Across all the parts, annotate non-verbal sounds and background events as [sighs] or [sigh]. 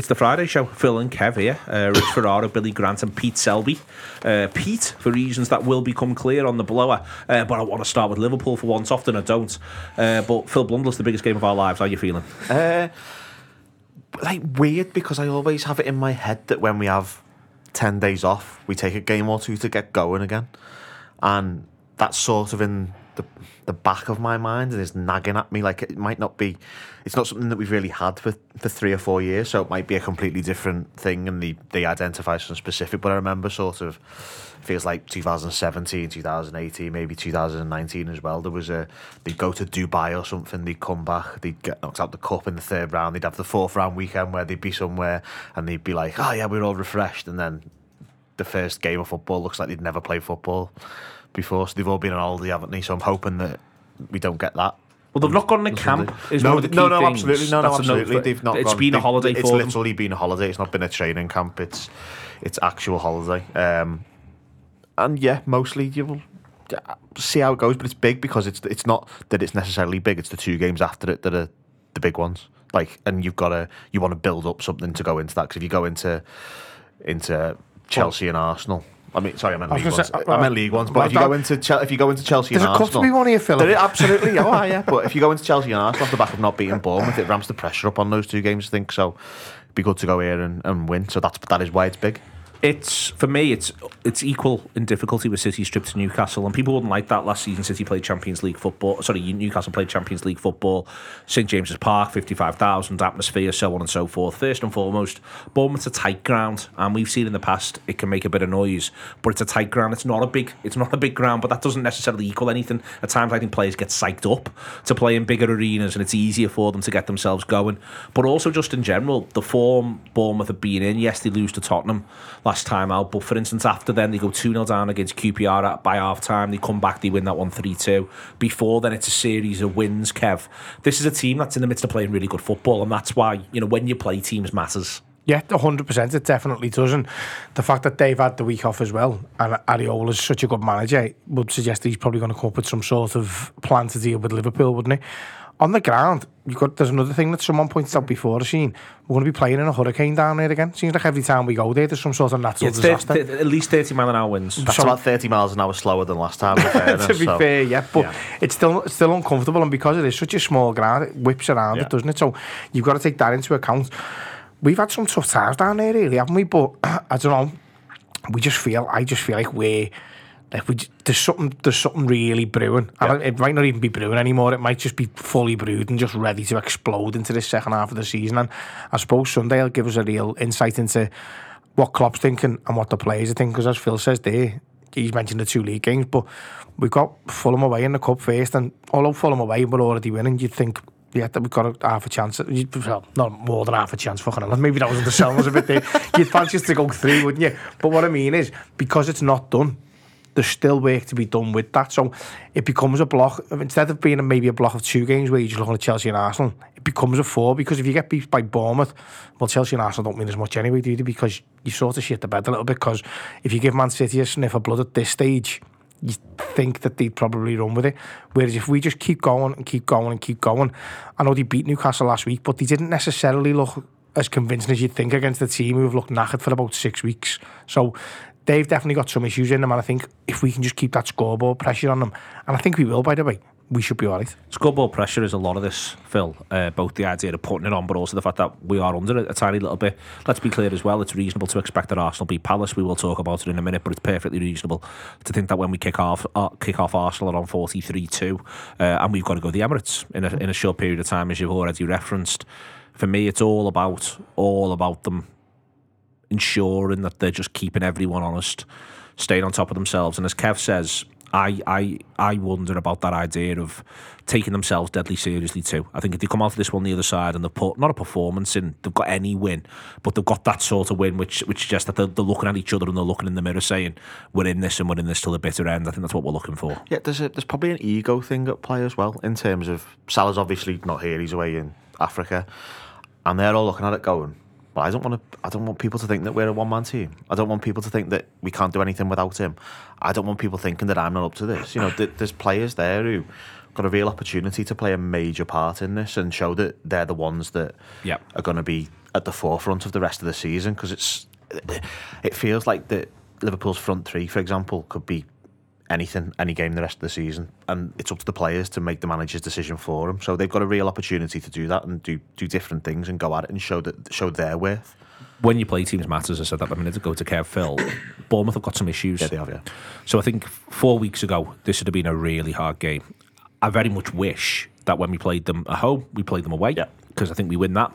It's the Friday show. Phil and Kev here. Uh, Rich [coughs] Ferraro, Billy Grant, and Pete Selby. Uh, Pete, for reasons that will become clear on the blower. Uh, but I want to start with Liverpool for once. Often I don't. Uh, but Phil Blundell's the biggest game of our lives. How are you feeling? Uh, like weird because I always have it in my head that when we have ten days off, we take a game or two to get going again, and that's sort of in the the back of my mind and is nagging at me. Like it might not be, it's not something that we've really had for, for three or four years, so it might be a completely different thing, and they they identify some specific. But I remember sort of feels like 2017, 2018, maybe 2019 as well. There was a they'd go to Dubai or something, they'd come back, they'd get knocked out the cup in the third round, they'd have the fourth round weekend where they'd be somewhere and they'd be like, oh yeah, we're all refreshed, and then the first game of football looks like they'd never played football before, so they've all been on holiday, haven't they? So I'm hoping that we don't get that. Well, they've not gone to camp. Is no, one of the key no, no, things. absolutely, no, no, That's absolutely. They've not. It's gone, been a holiday It's for them. literally been a holiday. It's not been a training camp. It's it's actual holiday. Um, and yeah, mostly you will see how it goes, but it's big because it's it's not that it's necessarily big. It's the two games after it that are the big ones. Like, and you've got to you want to build up something to go into that because if you go into into Chelsea and Arsenal. I mean, sorry, I meant I was league gonna ones. say, I uh, meant league ones. But if you go into Chel- if you go into Chelsea There's and a cup Arsenal, to be won here, Philip. There is- absolutely. Oh, ah, yeah. [laughs] But if you go into Chelsea and Arsenal off the back of not beating Bournemouth, it ramps the pressure up on those two games. I think so. It'd be good to go here and, and win. So that's that is why it's big. It's for me. It's it's equal in difficulty with City's trip to Newcastle, and people wouldn't like that. Last season, City played Champions League football. Sorry, Newcastle played Champions League football. St James's Park, fifty-five thousand atmosphere, so on and so forth. First and foremost, Bournemouth's a tight ground, and we've seen in the past it can make a bit of noise, but it's a tight ground. It's not a big, it's not a big ground, but that doesn't necessarily equal anything. At times, I think players get psyched up to play in bigger arenas, and it's easier for them to get themselves going. But also, just in general, the form Bournemouth have been in. Yes, they lose to Tottenham last time out, but for instance, after then they go 2 0 down against QPR at, by half time. They come back, they win that one 3 2. Before then, it's a series of wins, Kev. This is a team that's in the midst of playing really good football, and that's why, you know, when you play teams matters. Yeah, hundred percent. It definitely does, and the fact that they've had the week off as well, and Iraola's such a good manager, would suggest he's probably going to come up with some sort of plan to deal with Liverpool, wouldn't he? On the ground, you got there's another thing that someone pointed out before. I've we're going to be playing in a hurricane down there again. Seems like every time we go there, there's some sort of natural Yeah, it's thir- disaster. at least 30 mile an hour winds. That's So- about thirty miles an hour slower than last time. [laughs] fairness, to be so- fair, yeah, but Yeah. it's still it's still uncomfortable, and because it is such a small ground, it whips around Yeah. it, doesn't it? So you've got to take that into account. We've had some tough times down there, really, haven't we? But [clears throat] I don't know. We just feel, I just feel like we're like we there's something there's something really brewing. And it might not even be brewing anymore. It might just be fully brewed and just ready to explode into this second half of the season. And I suppose Sunday will give us a real insight into what Klopp's thinking and what the players are thinking. Because as Phil says there, he's mentioned the two league games, but we've got Fulham away in the cup first, and although Fulham away we're already winning, you'd think. Yeah, that we've got a half a chance. Well, not more than half a chance. Fucking hell. Maybe that was the sell was a bit there. You'd fancy us to go through, wouldn't you? But what I mean is, because it's not done, there's still work to be done with that. So it becomes a block instead of being maybe a block of two games where you're just looking at Chelsea and Arsenal. It becomes a four because if you get beat by Bournemouth, well, Chelsea and Arsenal don't mean as much anyway, do they? Because you sort of shit the bed a little bit. Because if you give Man City a sniff of blood at this stage, you think that they'd probably run with it. Whereas if we just keep going and keep going and keep going, I know they beat Newcastle last week, but they didn't necessarily look as convincing as you'd think against the team who have looked knackered for about six weeks. So they've definitely got some issues in them, and I think if we can just keep that scoreboard pressure on them, and I think we will, by the way, we should be all right. Scoreboard pressure is a lot of this, Phil. Uh, both the idea of putting it on, but also the fact that we are under it a tiny little bit. Let's be clear as well, it's reasonable to expect that Arsenal beat Palace. We will talk about it in a minute, but it's perfectly reasonable to think that when we kick off uh, kick off Arsenal on 43 2, uh, and we've got to go to the Emirates in a, in a short period of time, as you've already referenced. For me, it's all about all about them ensuring that they're just keeping everyone honest, staying on top of themselves. And as Kev says, I, I I wonder about that idea of taking themselves deadly seriously too. I think if they come out of this one the other side and they've put not a performance in, they've got any win, but they've got that sort of win which which suggests that they're, they're looking at each other and they're looking in the mirror saying we're in this and we're in this till the bitter end. I think that's what we're looking for. Yeah, there's a, there's probably an ego thing at play as well in terms of Salah's obviously not here; he's away in Africa, and they're all looking at it going. But I don't want to. I don't want people to think that we're a one-man team. I don't want people to think that we can't do anything without him. I don't want people thinking that I'm not up to this. You know, th- there's players there who got a real opportunity to play a major part in this and show that they're the ones that yep. are going to be at the forefront of the rest of the season. Because it's, it feels like that Liverpool's front three, for example, could be anything, any game the rest of the season, and it's up to the players to make the manager's decision for them. So they've got a real opportunity to do that and do do different things and go at it and show that show their worth. When you play teams matters, I said that a minute ago to Kev Phil. [coughs] Bournemouth have got some issues. Yeah, they have. Yeah. So I think four weeks ago this would have been a really hard game. I very much wish that when we played them at home, we played them away because yeah. I think we win that,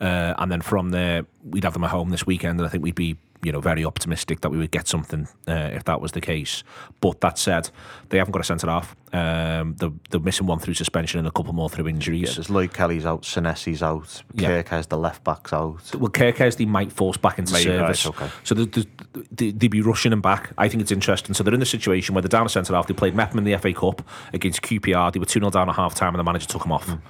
uh, and then from there we'd have them at home this weekend, and I think we'd be you know, very optimistic that we would get something uh, if that was the case. But that said, they haven't got a centre half. Um, they're, they're, missing one through suspension and a couple more through injuries. Yeah, there's Lloyd Kelly's out, Senesi's out, yeah. Kerkez the left back's out. Well, Kerkez they might force back into Maybe, service. Right, okay. So they, they, they'd be rushing him back. I think it's interesting. So they're in the situation where they're down a centre half. They played Mepham in the FA Cup against QPR. They were 2 0 down at half time and the manager took him off. Mm.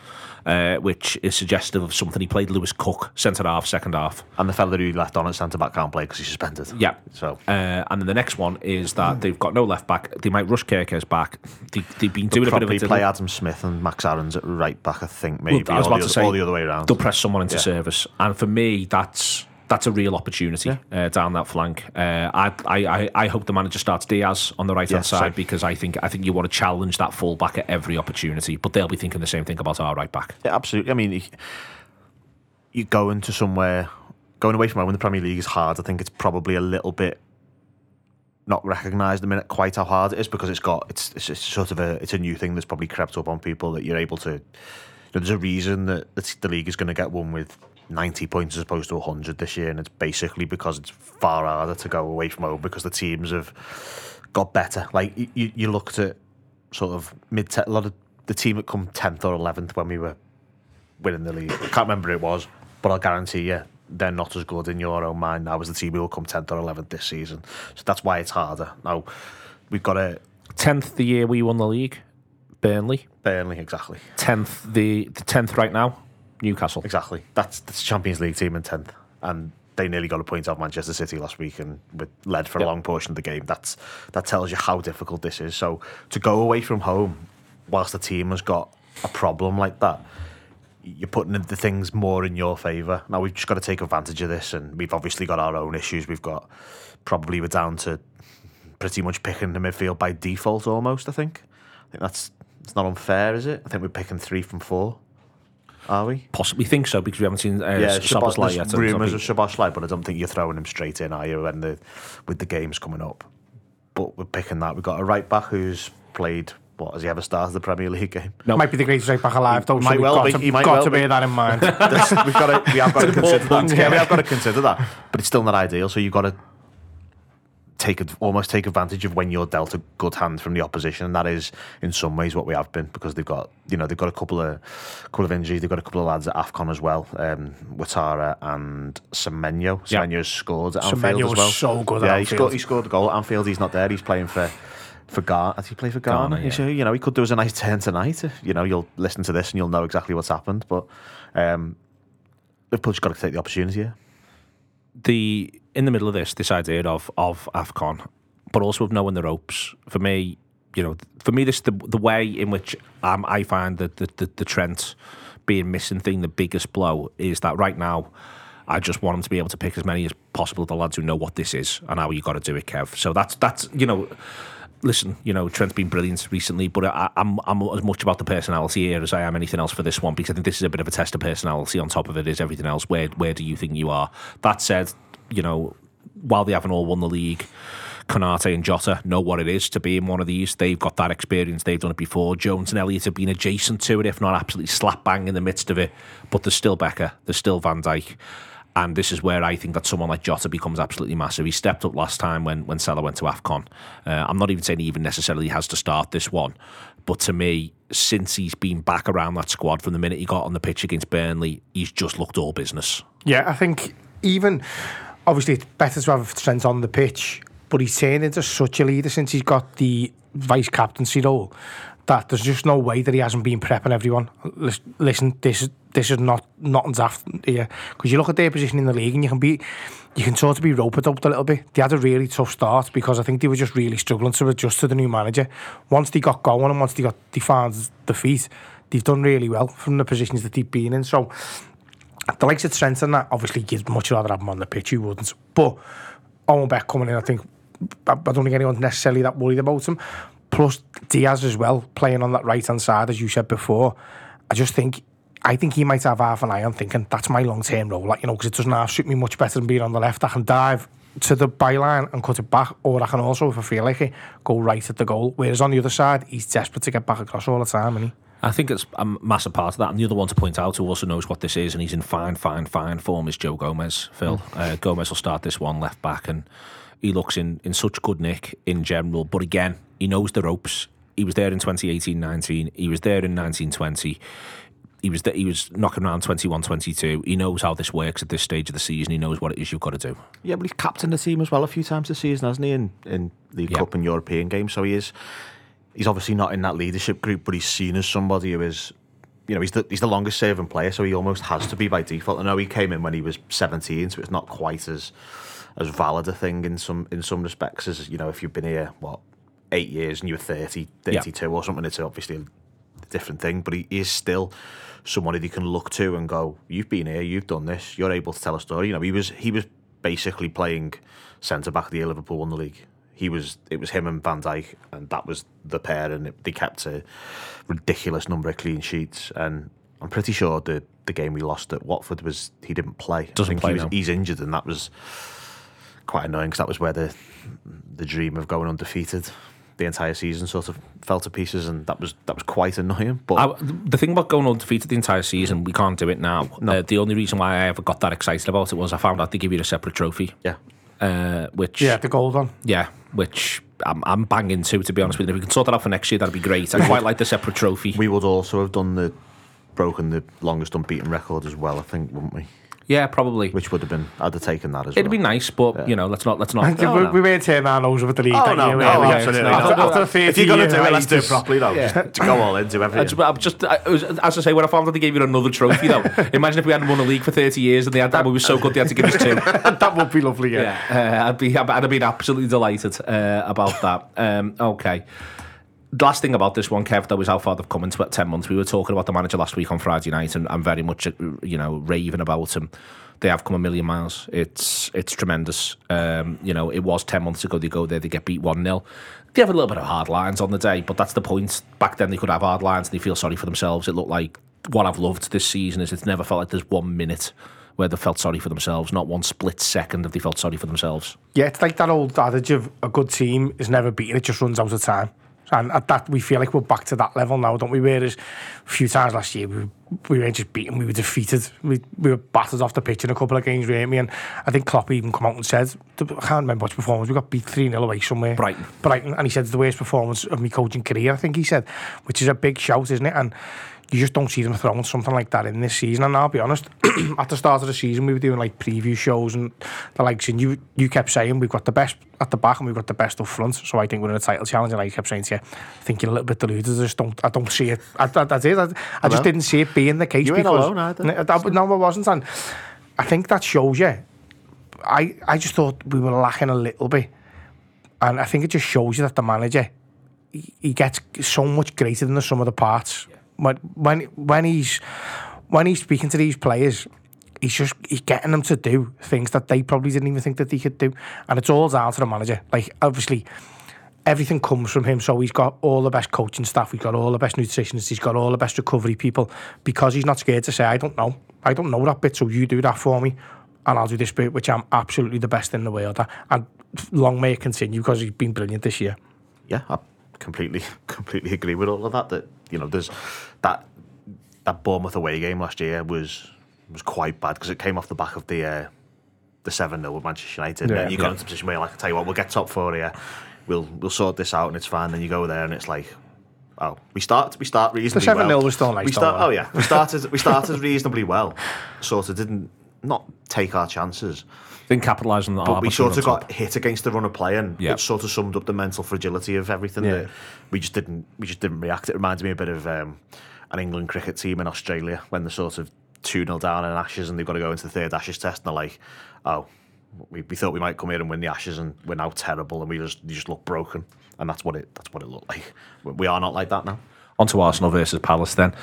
Uh, which is suggestive of something. He played Lewis Cook, centre half, second half. And the fella who left on at centre back can't play because he's suspended. Yeah. So, uh, and then the next one is that they've got no left back. They might rush Kerkez back. They, have been doing they'll a bit of a play Adam Smith and Max Aarons at right back. I think maybe. Well, I was about to the, say, all the other way around. They'll press someone into yeah. service, and for me, that's that's a real opportunity yeah. uh, down that flank. Uh, I, I, I hope the manager starts Diaz on the right hand side same. because I think I think you want to challenge that full back at every opportunity. But they'll be thinking the same thing about our right back. Yeah, absolutely. I mean, you go into somewhere going away from home in the Premier League is hard. I think it's probably a little bit not recognised a minute quite how hard it is because it's got it's, it's, it's sort of a it's a new thing that's probably crept up on people that you're able to. You know, there's a reason that the league is going to get one with 90 points as opposed to 100 this year, and it's basically because it's far harder to go away from home because the teams have got better. Like you, you looked at sort of mid, a lot of the team that come 10th or 11th when we were winning the league. I can't remember who it was, but I'll guarantee you they're not as good in your own mind now as the team who will come 10th or 11th this season. So that's why it's harder. Now, we've got a 10th the year we won the league, Burnley. Burnley, exactly. 10th, the, the 10th right now, Newcastle. Exactly. That's the Champions League team in 10th. And they nearly got a point off Manchester City last week and with led for yep. a long portion of the game. That's that tells you how difficult this is. So to go away from home whilst the team has got a problem like that, you're putting the things more in your favour. Now we've just got to take advantage of this, and we've obviously got our own issues. We've got probably we're down to pretty much picking the midfield by default almost. I think. I think that's it's not unfair, is it? I think we're picking three from four. Are we? Possibly think so because we haven't seen uh, yeah, Szoboszlai yet. Rumours of Szoboszlai, but I don't think you're throwing him straight in, are you? When the with the games coming up, but we're picking that. We've got a right back who's played. What has he ever started the Premier League game? No. Might be the greatest right back alive. Though, he might well got be. To, he might got well to be. bear that in mind. [laughs] we've got to. We have got to consider that. Yeah, we have got to consider that. But it's still not ideal. So you've got to take almost take advantage of when you're dealt a good hand from the opposition, and that is in some ways what we have been because they've got you know they've got a couple of couple of injuries, they've got a couple of lads at Afcon as well, um, Ouattara and Semenyo. Yeah. Semenyo's scored at Semenyo Anfield as was well. so good at Yeah, he scored. He scored the goal at Anfield. He's not there. He's playing for. For Ghana, has he played for Ghana? Ghana, yeah. You know, he could do us a nice turn tonight. You know, you'll listen to this and you'll know exactly what's happened. But um, Liverpool's got to take the opportunity. Yeah. the in the middle of this, this idea of of Afcon, but also of knowing the ropes. For me, you know, for me, this the the way in which um, I find that the, the the Trent being missing thing the biggest blow is that right now. I just want him to be able to pick as many as possible of the lads who know what this is and how you got to do it, Kev. So that's that's you know, listen, you know, Trent's been brilliant recently, but I, I'm I'm as much about the personality here as I am anything else for this one because I think this is a bit of a test of personality. On top of it is everything else. Where where do you think you are? That said, you know, while they haven't all won the league. Konate and Jota know what it is to be in one of these. They've got that experience. They've done it before. Jones and Elliott have been adjacent to it, if not absolutely slap bang in the midst of it. But there's still Becker. There's still Van Dijk. And this is where I think that someone like Jota becomes absolutely massive. He stepped up last time when, when Salah went to AFCON. Uh, I'm not even saying he even necessarily has to start this one. But to me, since he's been back around that squad from the minute he got on the pitch against Burnley, he's just looked all business. Yeah, I think even obviously it's better to have Trent on the pitch, but he's turned into such a leader since he's got the vice captaincy role that there's just no way that he hasn't been prepping everyone. Listen, this is this is not nothing's after here because you look at their position in the league and you can be you can sort of be roped up a little bit. They had a really tough start because I think they were just really struggling to adjust to the new manager. Once they got going and once they got they found the feet, they've done really well from the positions that they've been in. So the likes of Trent and that, obviously, you'd much rather have him on the pitch, you wouldn't. But Owen Beck coming in, I think, I, don't think anyone's necessarily that worried about him. Plus Diaz as well, playing on that right hand side, as you said before. I just think, I think he might have half an eye on thinking that's my long term role, like, you know, because it doesn't half suit me much better than being on the left. I can dive to the byline and cut it back, or I can also, if I feel like it, go right at the goal. Whereas on the other side, he's desperate to get back across all the time, and he. I think it's a massive part of that. And the other one to point out who also knows what this is and he's in fine, fine, fine form is Joe Gomez, Phil. Uh, Gomez will start this one left back and he looks in, in such good nick in general. But again, he knows the ropes. He was there in 2018 19. He was there in 1920. He was he was knocking around 21 22. He knows how this works at this stage of the season. He knows what it is you've got to do. Yeah, but he's captained the team as well a few times this season, hasn't he? In in League Yeah. Cup and European games, so he is. He's obviously not in that leadership group, but he's seen as somebody who is, you know, he's the he's the longest serving player, so he almost has to be by default. I know he came in when he was seventeen, so it's not quite as as valid a thing in some in some respects as you know if you've been here what eight years and you're 30, 32 or something. It's obviously a different thing, but he is still someone that you can look to and go, "You've been here, you've done this, you're able to tell a story." You know, he was he was basically playing centre back of the year Liverpool won the league. He was it was him and Van Dijk, and that was the pair, and it, they kept a ridiculous number of clean sheets. And I'm pretty sure the the game we lost at Watford was he didn't play. Doesn't I think play he was, he's injured, and that was quite annoying because that was where the the dream of going undefeated the entire season sort of fell to pieces, and that was that was quite annoying. But I, the thing about going undefeated the entire season, we can't do it now. Uh, the only reason why I ever got that excited about it was I found out they give you a separate trophy. yeah, Uh, which Yeah, the gold one. yeah, which I'm, I'm banging to, to be honest with you. If we can sort that out for next year, that'd be great. I quite like the separate trophy. we would also have done the broken the longest unbeaten record as well. I think, wouldn't we? Yeah, probably. Which would have been I'd have taken that as well. It'd well. be nice, but you know, let's not let's not. we, no, no. we weren't turning our nose with the league. Oh that no, year, no, were we? absolutely. no. After, after a 30 if you're gonna do it, let's do it properly though. Yeah. Just to go all in, do I everything. just, I'm just I, was, as I say, when I found out they gave you another trophy, though. [laughs] imagine if we hadn't won a league for 30 years and they had that, we were so good they had to give us two. [laughs] that would be lovely, yeah. Yeah, uh, I'd be I'd have been absolutely delighted uh, about that. Um, okay. The last thing about this one, Kev, that was how far they've come in about 10 months. We were talking about the manager last week on Friday night, and I'm very much, you know, raving about him. They have come a million miles. It's it's tremendous. Um, you know, it was 10 months ago they go there, they get beat 1 0. They have a little bit of hard lines on the day, but that's the point. Back then they could have hard lines and they feel sorry for themselves. It looked like what I've loved this season is it's never felt like there's one minute where they felt sorry for themselves, not one split second have they felt sorry for themselves. Yeah, it's like that old adage of a good team is never beaten, it just runs out of time. And at that, we feel like we're back to that level now, don't we? Whereas a few times last year, we, we weren't just beaten, we were defeated. We, we were battered off the pitch in a couple of games, weren't we? And I think Klopp even come out and said, I can't remember which performance, we got beat 3 0 away somewhere. Brighton. Brighton. And he said it's the worst performance of my coaching career, I think he said, which is a big shout, isn't it? And you just don't see them throwing something like that in this season. And I'll be honest, [clears throat] at the start of the season, we were doing like preview shows and the likes, and you you kept saying we've got the best at the back and we've got the best up front. So I think we're in a title challenge. And I kept saying to you, I think you're a little bit deluded. I just don't, I don't see it. I, that's it. I, I just didn't see it being the case. You because, alone either. No, that- no, I wasn't. And I think that shows you. I, I just thought we were lacking a little bit. And I think it just shows you that the manager, he, he gets so much greater than the sum of the parts. When, when when he's when he's speaking to these players, he's just he's getting them to do things that they probably didn't even think that they could do. And it's all down to the manager. Like obviously everything comes from him. So he's got all the best coaching staff, he's got all the best nutritionists, he's got all the best recovery people because he's not scared to say, I don't know. I don't know that bit, so you do that for me. And I'll do this bit, which I'm absolutely the best in the world at. And long may it continue because he's been brilliant this year. Yeah, I completely, [laughs] completely agree with all of that. That you know, there's that that Bournemouth away game last year was was quite bad because it came off the back of the uh, the seven 0 with Manchester United. Yeah. and you got Yeah. into a position where, you're like, I tell you what, we'll get top four here. We'll we'll sort this out and it's fine. Then you go there and it's like. Oh, we start. We start reasonably 7-0 well. was still nice We start. Oh yeah, we started. We started [laughs] reasonably well. Sort of didn't not take our chances. Didn't capitalise on the But we sort of top. got hit against the run of play, and Yeah. it sort of summed up the mental fragility of everything. Yeah. That we just didn't, we just didn't react. It reminds me a bit of um, an England cricket team in Australia when they're sort of two 0 down in Ashes, and they've got to go into the third Ashes test, and they're like, "Oh, we, we thought we might come here and win the Ashes, and we're now terrible, and we just you just look broken." And that's what it that's what it looked like. We- We are not like that now. On to Arsenal versus Palace then.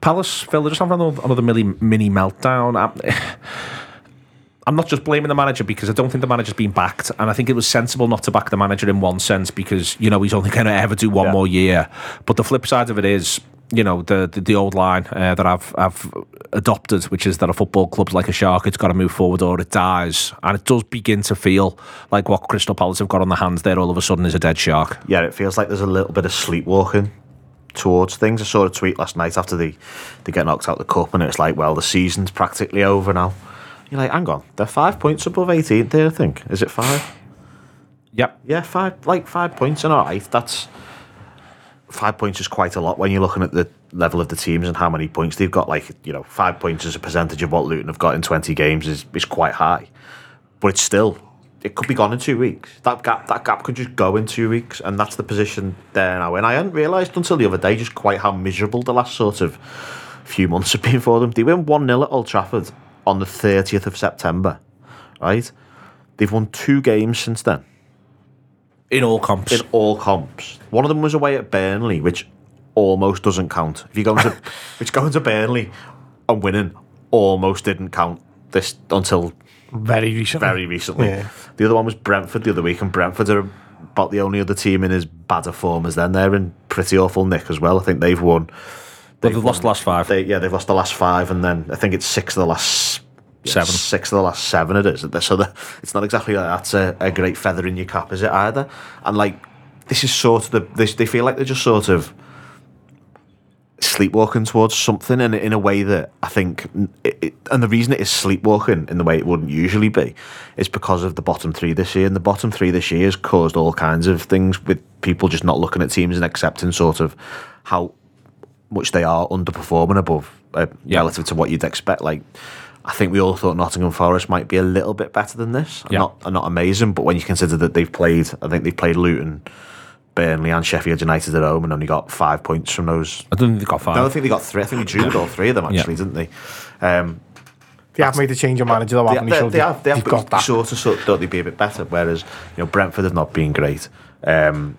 Palace, Phil, they're just having another, another mini, mini meltdown. I'm, [sighs] I'm not just blaming the manager because I don't think the manager's been backed. And I think it was sensible not to back the manager in one sense because, you know, he's only [laughs] going to ever do one Yeah. more year. But the flip side of it is, you know, the the, the old line uh, that I've, I've adopted, which is that a football club's like a shark, it's got to move forward or it dies. And it does begin to feel like what Crystal Palace have got on the hands there all of a sudden is a dead shark. Yeah, it feels like there's a little bit of sleepwalking towards things. I saw a tweet last night after they, they get knocked out the cup, and it's like, well, the season's practically over now. You're like, hang on, they're five points above 18th there, I think. Is it five? Yep. Yeah, five, like five points, and all right, that's five points is quite a lot when you're looking at the level of the teams and how many points they've got. Like, you know, five points as a percentage of what Luton have got in 20 games is, is quite high, but it's still. It could be gone in two weeks. That gap, that gap could just go in two weeks, and that's the position there now. And I hadn't realised until the other day just quite how miserable the last sort of few months have been for them. They win one 0 at Old Trafford on the thirtieth of September, right? They've won two games since then In all comps. in all comps. One of them was away at Burnley, which almost doesn't count. If you go into [laughs] which going to Burnley and winning almost didn't count this until Very recently. very recently. Yeah. The other one was Brentford the other week, and Brentford are about the only other team in as bad a form as them. They're in pretty awful nick as well. I think they've won. But they've lost the last five. They, yeah, they've lost the last five, and then I think it's six of the last Seven. Six of the last seven. It is. So the, it's not exactly like that's a, a great feather in your cap, is it either? And like this is sort of the they, they feel like they're just sort of sleepwalking towards something in in a way that I think, it, it, and the reason it is sleepwalking in the way it wouldn't usually be, is because of the bottom three this year. And the bottom three this year has caused all kinds of things with people just not looking at teams and accepting sort of how much they are underperforming above uh, Yeah. relative to what you'd expect. Like, I think we all thought Nottingham Forest might be a little bit better than this. Yeah. Not not amazing, but when you consider that they've played, I think they've played Luton, Burnley, and Sheffield United at home, and only got five points from those. I don't think they've got five. No, I think they got three. I think they drew with all three of them actually, didn't they? Um, They have made the change of manager though, they, haven't they, So they have, they have they've got that. sort of sort of thought they'd be a bit better. Whereas you know Brentford have not been great. Um,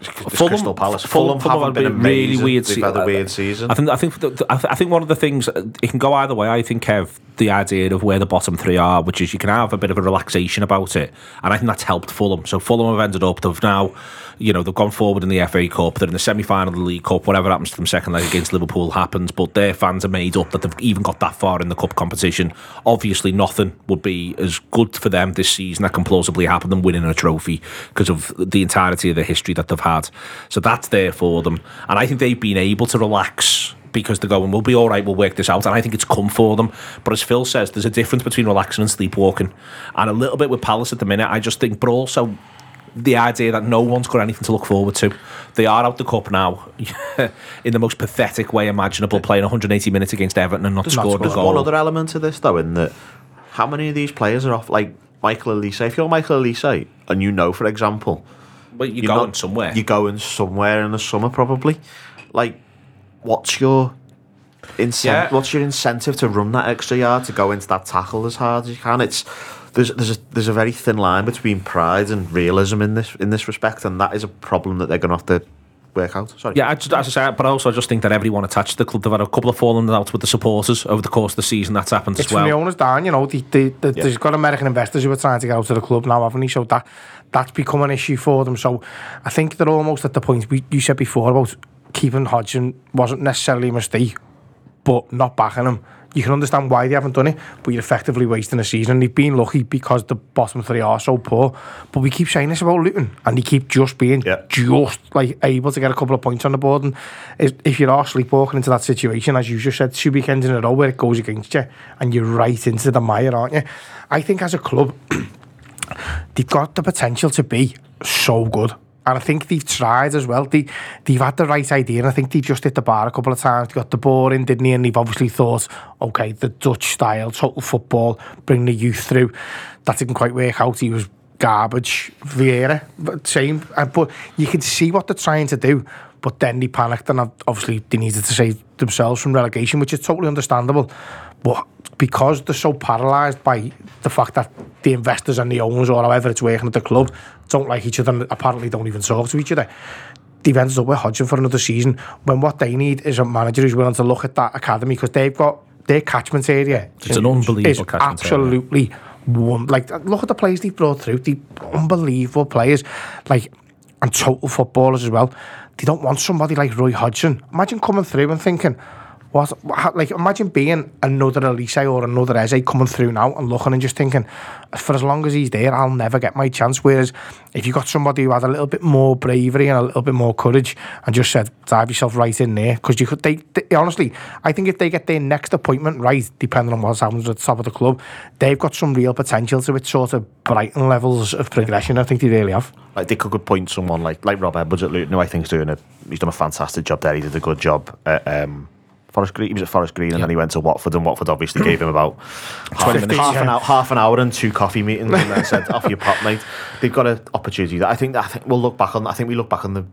it's Crystal Palace. Fulham, haven't been had a really weird. They've se- had a uh, weird season. I think. I think. I think one of the things uh, it can go either way. I think Kev, the idea of where the bottom three are, which is you can have a bit of a relaxation about it, and I think that's helped Fulham. So Fulham have ended up. They've now, you know, they've gone forward in the FA Cup. They're in the semi-final of the League Cup. Whatever happens to them second leg against Liverpool happens. But their fans are made up that they've even got that far in the cup competition. Obviously, nothing would be as good for them this season that can plausibly happen than winning a trophy because of the entirety of the history that they've had. So that's there for them. And I think they've been able to relax because they're going, we'll be all right, we'll work this out. And I think it's come for them. But as Phil says, there's a difference between relaxing and sleepwalking. And a little bit with Palace at the minute, I just think, but also the idea that no one's got anything to look forward to. They are out the cup now [laughs] in the most pathetic way imaginable, playing 180 minutes against Everton and not There's, scored a there's goal. one other element to this though, in that how many of these players are off? Like Michael Olise. If you're Michael Olise, and you know, for example, But you're, you're going not- somewhere. You're going somewhere in the summer, probably. Like, what's your incentive? Yeah. What's your incentive to run that extra yard to go into that tackle as hard as you can? It's there's there's a there's a very thin line between pride and realism in this in this respect, and that is a problem that they're going to have to work out. Sorry. Yeah, I just, as I say, but also I just think that everyone attached to the club, they've had a couple of falling outs with the supporters over the course of the season. That's happened It's as well. from the owners down, you know. The, the, the, There's got American investors who are trying to get out of the club now, haven't they? So that that's become an issue for them. So I think they're almost at the point we, you said before about keeping Hodgson wasn't necessarily a mistake, but not backing him. You can understand why they haven't done it, but you're effectively wasting a season. They've been lucky because the bottom three are so poor. But we keep saying this about Luton, and they keep just being just like able to get a couple of points on the board. And if, if you are sleepwalking into that situation, as you just said, two weekends in a row where it goes against you, and you're right into the mire, aren't you? I think as a club, [clears throat] they've got the potential to be so good. And I think they've tried as well. They, they've had the right idea, and I think they've just hit the bar a couple of times. They got the ball in, didn't they? And they've obviously thought, okay, the Dutch style, total football, bring the youth through. That didn't quite work out. He was garbage. Vieira, same. Uh, But you can see what they're trying to do. But then they panicked, and obviously they needed to save themselves from relegation, which is totally understandable. But because they're so paralysed by the fact that the investors and the owners or however it's working at the club don't like each other and apparently don't even talk to each other, they've ended up with Hodgson for another season when what they need is a manager who's willing to look at that academy because they've got their catchment area. It's an unbelievable catchment area. absolutely one like look at the players they've brought through the unbelievable players like and total footballers as well they don't want somebody like Roy Hodgson imagine coming through and thinking what, like imagine being another Olise or another Eze coming through now and looking and just thinking for as long as he's there I'll never get my chance whereas if you got somebody who had a little bit more bravery and a little bit more courage and just said dive yourself right in there because you could they, they honestly I think if they get their next appointment right depending on what's happening at the top of the club they've got some real potential to it sort of Brighton levels of progression I think they really have Like they could point someone like like Rob Edwards at Luton, who I think is doing a he's done a fantastic job there. He did a good job at um, Forest Green. He was at Forest Green, and then he went to Watford, and Watford obviously gave him about [clears throat] half, 20 minutes. half an hour, half an hour, and two coffee meetings, and then said, "Off your pop, mate." They've got an opportunity that I think. I think we'll look back on. I think we look back on the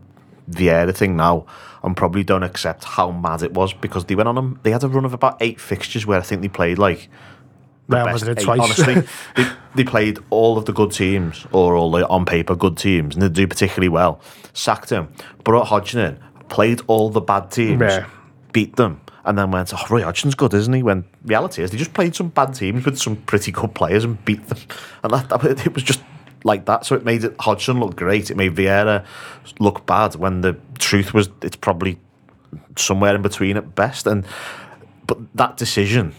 Vieira thing now, and probably don't accept how mad it was because they went on. A, they had a run of about eight fixtures where I think they played like the best eight. twice. Honestly, [laughs] they, they played all of the good teams, or all the on paper good teams, and they do particularly well. Sacked him, brought Hodgson in, played all the bad teams, Yeah. beat them, and then went, "Oh, Roy Hodgson's good, isn't he?" When reality is, they just played some bad teams with some pretty good players and beat them, [laughs] and that, that it was just like that. So it made it Hodgson look great. It made Vieira look bad. When the truth was, it's probably somewhere in between at best. And but that decision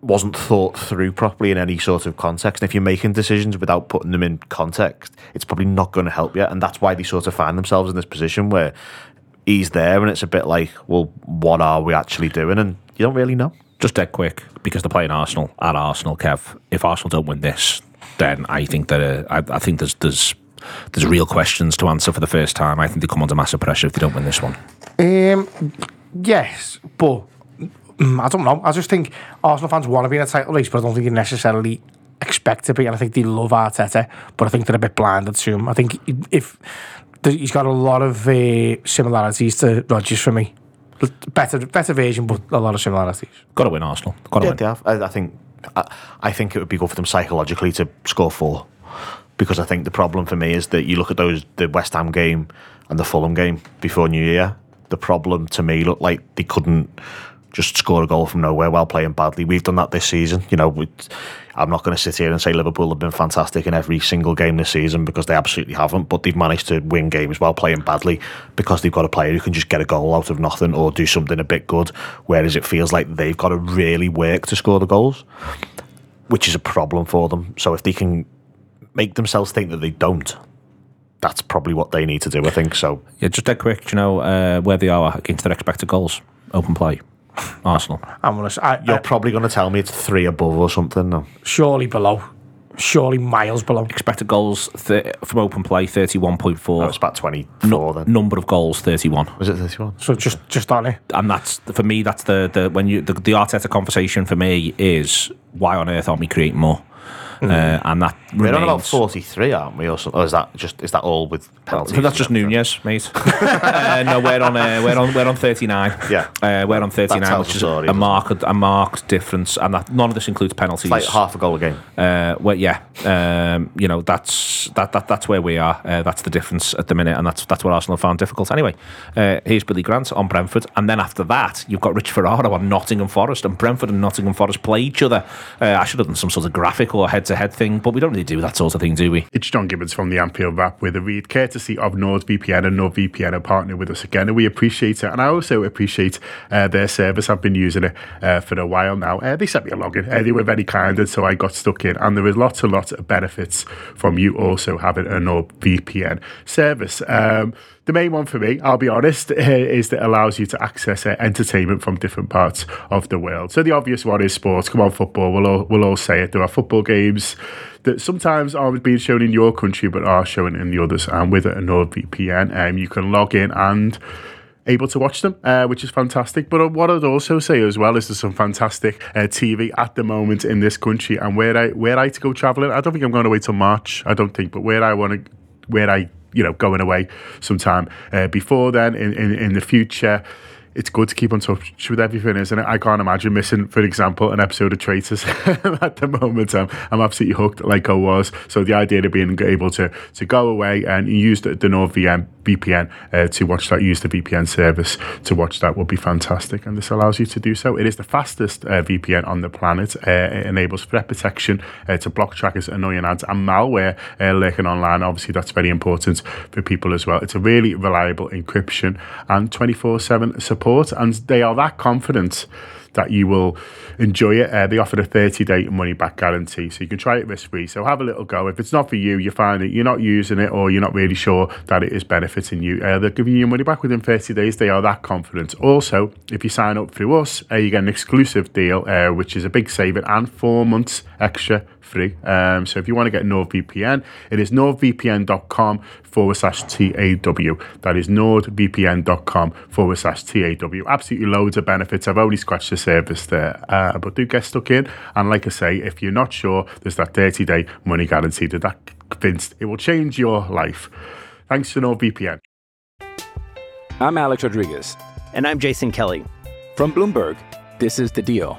wasn't thought through properly in any sort of context. And if you're making decisions without putting them in context, it's probably not going to help you. And that's why they sort of find themselves in this position where he's there and it's a bit like, well, what are we actually doing? And you don't really know. Just dead quick because they're playing Arsenal at Arsenal. Kev, if Arsenal don't win this, then I think that uh, I, I think there's there's there's real questions to answer for the first time. I think they come under massive pressure if they don't win this one. Um, yes, but mm, I don't know. I just think Arsenal fans want to be in a title race, but I don't think they necessarily expect to be. And I think they love Arteta, but I think they're a bit blinded to him. I think if th- he's got a lot of uh, similarities to Rodgers for me. Better, better version, but a lot of similarities. Got to win Arsenal. Got to Yeah, win. they have. I, I think I, I think it would be good for them psychologically to score four, because I think the problem for me is that you look at those the West Ham game and the Fulham game before New Year. The problem to me looked like they couldn't just score a goal from nowhere while playing badly. We've done that this season. You know, I'm not going to sit here and say Liverpool have been fantastic in every single game this season because they absolutely haven't. But they've managed to win games while playing badly because they've got a player who can just get a goal out of nothing or do something a bit good. Whereas it feels like they've got to really work to score the goals, which is a problem for them. So if they can make themselves think that they don't, that's probably what they need to do. I think so. Yeah, just dead quick. You know uh, where they are against their expected goals? Open play. Arsenal. I'm gonna. s- I, You're I, probably going to tell me it's three above or something. No. surely below. Surely miles below. Expected goals th- from open play thirty one point four. it's about 24 then. Number of goals thirty one. Was it 31? So just just on it. and that's for me. That's the the when you the, the Arteta conversation for me is why on earth aren't we creating more? Uh, and that We're on about 43, aren't we? Or, something? or is that just is that all with penalties? that's just Nunez, mate. [laughs] uh, no, we're on uh, we're on we're on thirty nine. Yeah. uh, we're on thirty nine, which is a marked a marked difference, and that none of this includes penalties. It's like half a goal a game. Uh, well, yeah, um, you know that's that, that that's where we are. Uh, that's the difference at the minute, and that's that's what Arsenal found difficult. Anyway, uh, here's Billy Grant on Brentford, and then after that, you've got Rich Ferraro on Nottingham Forest, and Brentford and Nottingham Forest play each other. Uh, I should have done some sort of graphic or head-to-head thing, but we don't really do that sort of thing, do we? It's John Gibbons from the Anfield Wrap with a read courtesy of NordVPN and NordVPN are partnering with us again and we appreciate it and I also appreciate uh, their service. I've been using it uh, for a while now. Uh, they sent me a login. Uh, they were very kind and so I got stuck in and there is lots and lots of benefits from you also having a NordVPN service. Um, the main one for me, I'll be honest, uh, [laughs] is that it allows you to access uh, entertainment from different parts of the world. So the obvious one is sports. Come on, football. We'll all, we'll all say it. There are football games that sometimes aren't being shown in your country, but are shown in the others. And with a NordVPN, um, you can log in and able to watch them, uh, which is fantastic. But what I'd also say as well is there's some fantastic uh, TV at the moment in this country, and where I where I to go travelling, I don't think I'm going wait till March. I don't think, but where I want to, where I you know going away sometime uh, before then in, in in the future. It's good to keep on touch with everything, isn't it? I can't imagine missing, for example, an episode of Traitors [laughs] at the moment. I'm, I'm absolutely hooked, like I was. So the idea of being able to to go away and use the, the NordVPN VPN uh, to watch that, use the VPN service to watch that would be fantastic. And this allows you to do so. It is the fastest uh, VPN on the planet. Uh, it enables threat protection uh, to block trackers, annoying ads, and malware uh, lurking online. Obviously, that's very important for people as well. It's a really reliable encryption and 24 7 support. And they are that confident that you will enjoy it. Uh, they offer a 30 day money back guarantee, so you can try it risk free. So have a little go. If it's not for you, you find that you're not using it or you're not really sure that it is benefiting you, uh, they'll give you your money back within 30 days. They are that confident. Also, if you sign up through us, uh, you get an exclusive deal, uh, which is a big saving and four months extra free. Um, so if you want to get NordVPN, it is nordvpn.com forward slash TAW. That is nordvpn.com forward slash TAW. Absolutely loads of benefits. I've only scratched the surface there, uh, but do get stuck in. And like I say, if you're not sure, there's that 30 day money guarantee that that convinced it will change your life. Thanks to NordVPN. I'm Alex Rodriguez. And I'm Jason Kelly. From Bloomberg, this is The Deal.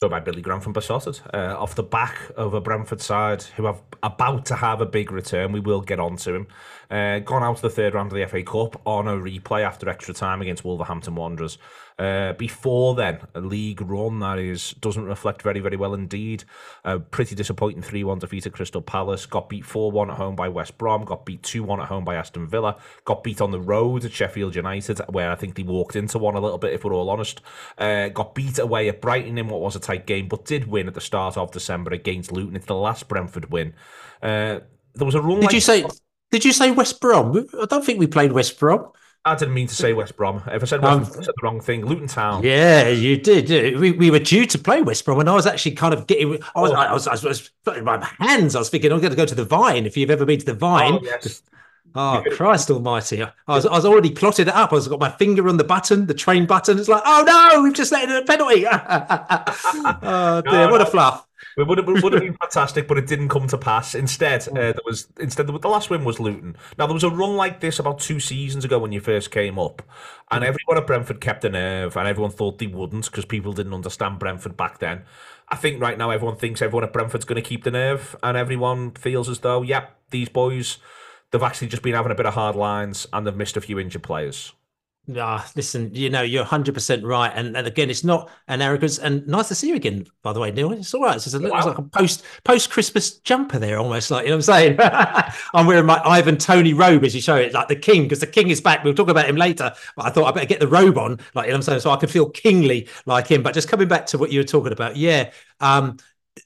Done by Billy Grant from Beesotted. Uh, off the back of a Brentford side who are about to have a big return. We will get on to him. Uh, gone out to the third round of the FA Cup on a replay after extra time against Wolverhampton Wanderers. Uh, before then, a league run that is doesn't reflect very, very well indeed. A pretty disappointing 3 1 defeat at Crystal Palace. Got beat 4 1 at home by West Brom. Got beat 2 1 at home by Aston Villa. Got beat on the road at Sheffield United, where I think they walked into one a little bit, if we're all honest. Uh, got beat away at Brighton in what was a tight game, but did win at the start of December against Luton. It's the last Brentford win. Uh, there was a run. Did like- you say? Did you say West Brom? I don't think we played West Brom. I didn't mean to say West Brom. If I said West Um, Brom, I said the wrong thing. Luton Town. Yeah, you did. We, we were due to play West Brom, and I was actually kind of getting. I was, Oh. I was, I was, I was putting my hands. I was thinking, I'm going to go to the Vine. If you've ever been to the Vine, Oh, yes. Oh Christ Almighty! I was, I was already plotted it up. I was got my finger on the button, the train button. It's like, oh no, we've just let in a penalty. [laughs] oh dear, No, what a fluff! It would have, would have [laughs] been fantastic, but it didn't come to pass. Instead, uh, there was instead the, the last win was Luton. Now there was a run like this about two seasons ago when you first came up, and everyone at Brentford kept a nerve, and everyone thought they wouldn't because people didn't understand Brentford back then. I think right now everyone thinks everyone at Brentford's going to keep the nerve, and everyone feels as though, yep, these boys, they've actually just been having a bit of hard lines and they've missed a few injured players. Ah, listen, you know, you're 100% right. And, and again, it's not an arrogance. And nice to see you again, by the way, Neil. It's all right. It's, a, little- it's like a post post Christmas jumper there, almost like, you know what I'm saying? [laughs] I'm wearing my Ivan Toney robe as you show it, like the king, because the king is back. We'll talk about him later. But I thought I better get the robe on, like, you know what I'm saying? So I could feel kingly like him. But just coming back to what you were talking about, yeah. Um,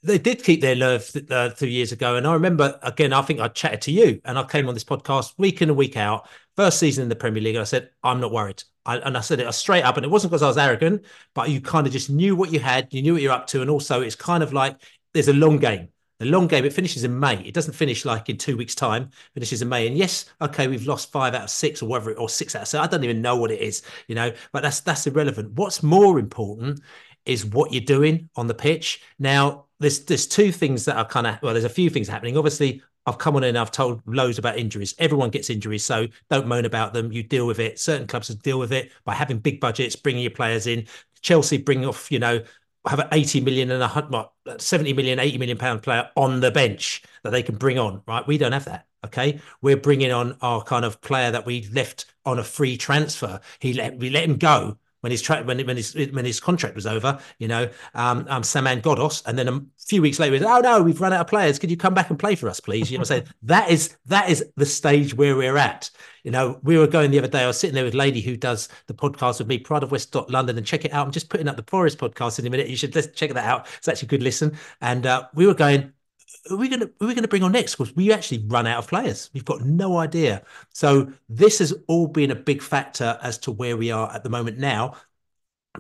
they did keep their nerve uh, two years ago. And I remember, again, I think I chatted to you and I came on this podcast week in and week out, first season in the Premier League. And I said, I'm not worried. I, and I said it straight up. And it wasn't because I was arrogant, but you kind of just knew what you had, you knew what you're up to. And also, it's kind of like there's a long game. The long game, it finishes in May. It doesn't finish like in two weeks' time. It finishes in May. And yes, okay, we've lost five out of six or whatever, or six out of seven. I don't even know what it is, you know, but that's that's irrelevant. What's more important is what you're doing on the pitch. Now, there's there's two things that are kind of well, there's a few things happening. Obviously, I've come on and I've told loads about injuries. Everyone gets injuries, so don't moan about them. You deal with it. Certain clubs deal with it by having big budgets, bringing your players in. Chelsea bring off, you know, have an 80 million and a hun- what, 70 million, 80 million pound player on the bench that they can bring on, right? We don't have that. Okay. We're bringing on our kind of player that we left on a free transfer. He let, we let him go when his tra- when, when his when his contract was over, you know, um, um Saman Ghoddos, and then a few weeks later, he said, "Oh no, we've run out of players. Could you come back and play for us, please?" You know, what I'm saying that is that is the stage where we're at. You know, we were going the other day. I was sitting there with a lady who does the podcast with me, Pride of West London, and check it out. I'm just putting up the Forest podcast in a minute. You should let's check that out. It's actually a good listen. And uh, we were going, are we gonna who are we gonna bring on next? Because we actually run out of players. We've got no idea. So this has all been a big factor as to where we are at the moment now.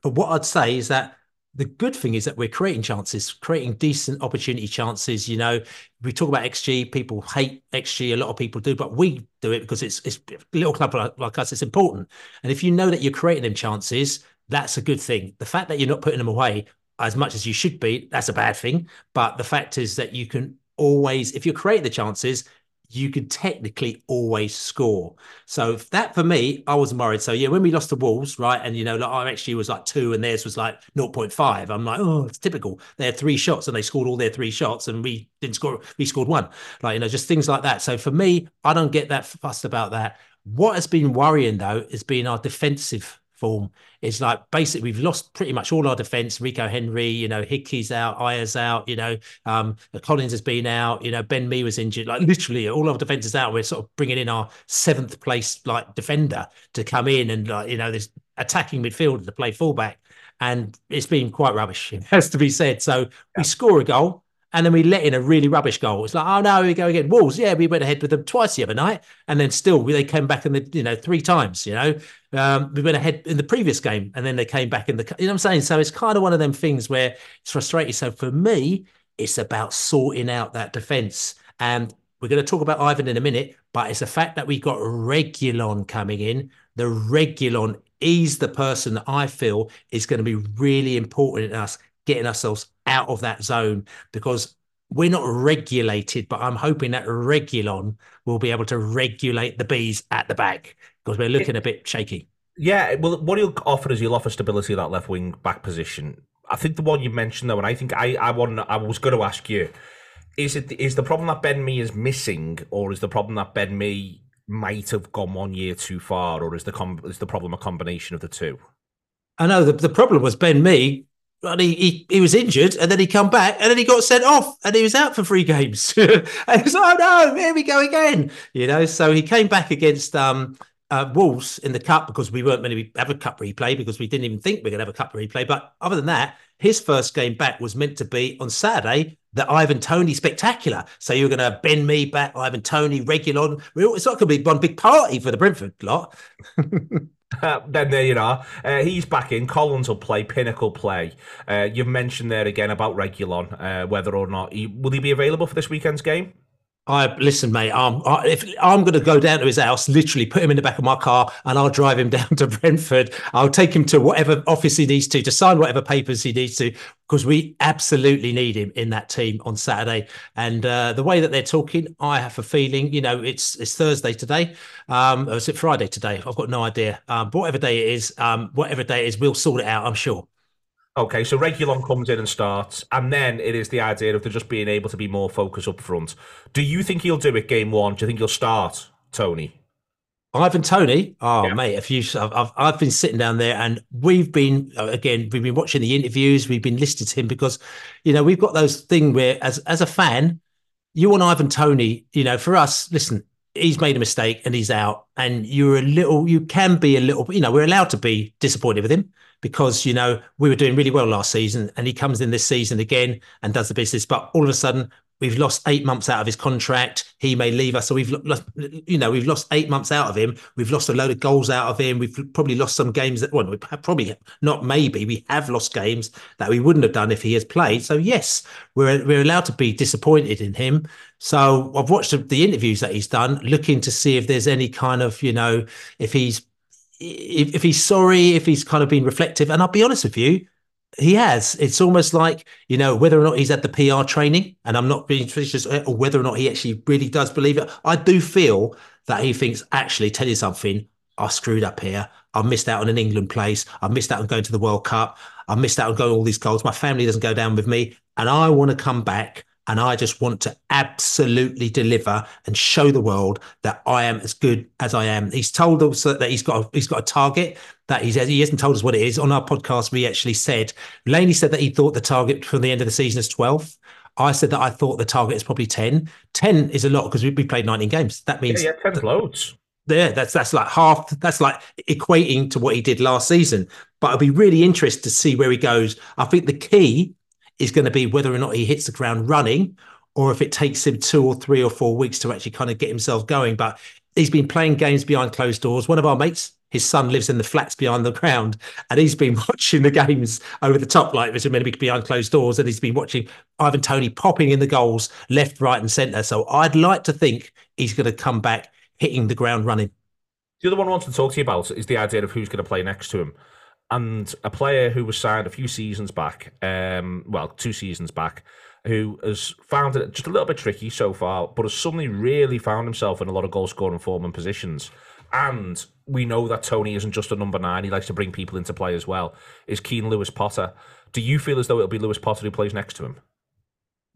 But what I'd say is that the good thing is that we're creating chances, creating decent opportunity chances. You know, we talk about XG. People hate XG. A lot of people do, but we do it because it's it's a little club like, like us. It's important. And if you know that you're creating them chances, that's a good thing. The fact that you're not putting them away as much as you should be, that's a bad thing. But the fact is that you can always, if you create the chances, you could technically always score. So that for me, I wasn't worried. So yeah, when we lost the Wolves, right, and you know, like our XG was like two, and theirs was like 0.5. I'm like, oh, it's typical. They had three shots, and they scored all their three shots, and we didn't score. We scored one. Like you know, just things like that. So for me, I don't get that fussed about that. What has been worrying though has been our defensive form. It's like basically we've lost pretty much all our defense. Rico Henry, you know, Hickey's out, Ajer's out, you know, um, Collins has been out, you know, Ben Mee was injured. Like literally all our defense is out. We're sort of bringing in our seventh place like defender to come in and like, you know, this attacking midfielder to play fullback. And it's been quite rubbish, [laughs] it has to be said. So we score a goal and then we let in a really rubbish goal. It's like, oh no, we go again. Wolves, yeah, we went ahead with them twice the other night, and then still they came back in the, you know, three times. You know, um, we went ahead in the previous game, and then they came back in the, you know, what I'm saying. So it's kind of one of them things where it's frustrating. So for me, it's about sorting out that defense, and we're going to talk about Ivan in a minute, but it's the fact that we got Reguilón coming in. The Reguilón is the person that I feel is going to be really important in us getting ourselves out of that zone because we're not regulated, but I'm hoping that Reguilón will be able to regulate the bees at the back because we're looking a bit shaky. Yeah, well, what he'll offer is he'll offer stability at that left wing back position. I think the one you mentioned though, and I think I I want I was going to ask you, is it is the problem that Ben Mee is missing, or is the problem that Ben Mee might have gone one year too far, or is the com- is the problem a combination of the two? I know the, the problem was Ben Mee. And he, he, he was injured and then he come back and then he got sent off and he was out for three [laughs] games. [laughs] and he's like, oh no, here we go again. You know, so he came back against um, uh, Wolves in the cup because we weren't going to have a cup replay because we didn't even think we are going to have a cup replay. But other than that, his first game back was meant to be on Saturday, the Ivan Toney spectacular. So you're going to Ben Mee back, Ivan Toney, Reguilón. It's not going to be one big party for the Brentford lot. [laughs] Uh, then there you are. Uh, he's back in. Collins will play. Pinnacle play. Uh, you've mentioned there again about Reguilón, uh, whether or not he will he be available for this weekend's game. I listen, mate. Um, I, if I'm going to go down to his house, literally put him in the back of my car, and I'll drive him [laughs] down to Brentford. I'll take him to whatever office he needs to to sign whatever papers he needs to, because we absolutely need him in that team on Saturday. And uh, the way that they're talking, I have a feeling, you know, it's it's Thursday today, um, or is it Friday today? I've got no idea. Um, whatever day it is, um, whatever day it is, we'll sort it out. I'm sure. Okay, so Reguilón comes in and starts, and then it is the idea of there just being able to be more focus up front. Do you think he'll do it game one? Do you think he'll start, Toney? Ivan Toney, oh yeah. mate, if you, I've, I've been sitting down there, and we've been uh, again, we've been watching the interviews, we've been listening to him because, you know, we've got those thing where as as a fan, you want Ivan Toney, you know, for us, listen, he's made a mistake and he's out, and you're a little, you can be a little, you know, we're allowed to be disappointed with him because you know we were doing really well last season and he comes in this season again and does the business. But all of a sudden we've lost eight months out of his contract. He may leave us. So we've lost you know we've lost eight months out of him. We've lost a load of goals out of him. We've probably lost some games that well we probably not maybe. We have lost games that we wouldn't have done if he has played. So yes we're we're allowed to be disappointed in him. So I've watched the interviews that he's done looking to see if there's any kind of you know if he's if, if he's sorry, if he's kind of been reflective, and I'll be honest with you, he has. It's almost like you know whether or not he's had the PR training, and I'm not being suspicious, uh, or whether or not he actually really does believe it. I do feel that he thinks actually, tell you something, I screwed up here. I missed out on an England place. I missed out on going to the World Cup. I missed out on going all these goals. My family doesn't go down with me, and I want to come back and I just want to absolutely deliver and show the world that I am as good as I am. He's told us that he's got a, he's got a target that he's he hasn't told us what it is. On our podcast, we actually said Laney said that he thought the target from the end of the season is 12. I said that I thought the target is probably 10. 10 is a lot because we, we played 19 games. That means yeah, yeah 10 loads. Yeah, that's that's like half. That's like equating to what he did last season. But I'll be really interested to see where he goes. I think the key is going to be whether or not he hits the ground running or if it takes him two or three or four weeks to actually kind of get himself going. But he's been playing games behind closed doors. One of our mates, his son lives in the flats behind the ground, and he's been [laughs] watching the games over the top, like are meant to be behind closed doors, and he's been watching Ivan Toney popping in the goals left, right, and centre. So I'd like to think he's going to come back hitting the ground running. The other one I want to talk to you about is the idea of who's going to play next to him and a player who was signed a few seasons back, um, well, two seasons back, who has found it just a little bit tricky so far, but has suddenly really found himself in a lot of goal scoring form and positions. And we know that Toney isn't just a number nine; he likes to bring people into play as well. Is Keane Lewis Potter? Do you feel as though it'll be Lewis Potter who plays next to him?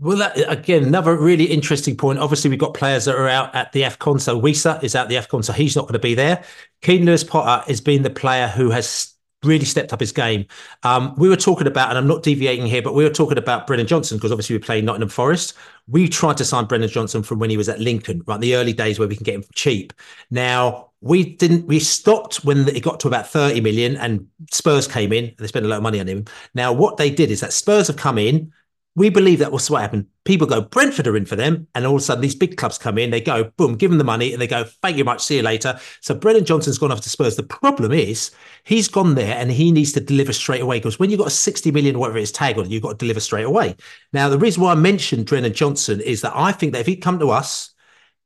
Well, that, again, another really interesting point. Obviously, we've got players that are out at the AFCON. So Wissa is out at the AFCON, so he's not going to be there. Keane Lewis Potter has been the player who has really stepped up his game. Um, we were talking about, and I'm not deviating here, but we were talking about Brennan Johnson because obviously we played Nottingham Forest. We tried to sign Brennan Johnson from when he was at Lincoln, right? The early days where we can get him cheap. Now we didn't. We stopped when it got to about 30 million, and Spurs came in. And they spent a lot of money on him. Now what they did is that Spurs have come in we believe that was what happened. People go, Brentford are in for them. And all of a sudden, these big clubs come in, they go, boom, give them the money, and they go, thank you much, see you later. So Brennan Johnson's gone off to Spurs. The problem is he's gone there and he needs to deliver straight away because when you've got a 60 million whatever it is tag on, you've got to deliver straight away. Now, the reason why I mentioned Brennan Johnson is that I think that if he'd come to us,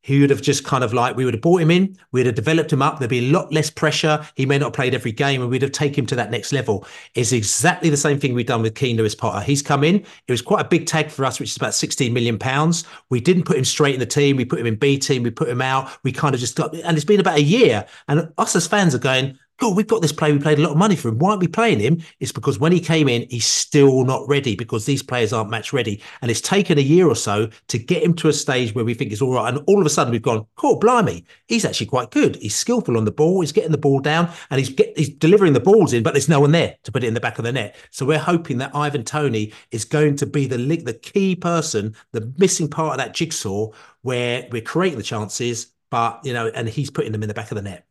he would have just kind of like we would have brought him in, we'd have developed him up. There'd be a lot less pressure. He may not have played every game, and we'd have taken him to that next level. It's exactly the same thing we've done with Keane Lewis Potter. He's come in. It was quite a big tag for us, which is about 16 million pounds. We didn't put him straight in the team. We put him in B team. We put him out. We kind of just got, and it's been about a year. And us as fans are going, God, we've got this player. We played a lot of money for him. Why aren't we playing him? It's because when he came in, he's still not ready because these players aren't match ready. And it's taken a year or so to get him to a stage where we think he's all right. And all of a sudden we've gone, cool, blimey, he's actually quite good. He's skillful on the ball. He's getting the ball down and he's get, he's delivering the balls in, but there's no one there to put it in the back of the net. So we're hoping that Ivan Toney is going to be the the key person, the missing part of that jigsaw where we're creating the chances, but you know, and he's putting them in the back of the net.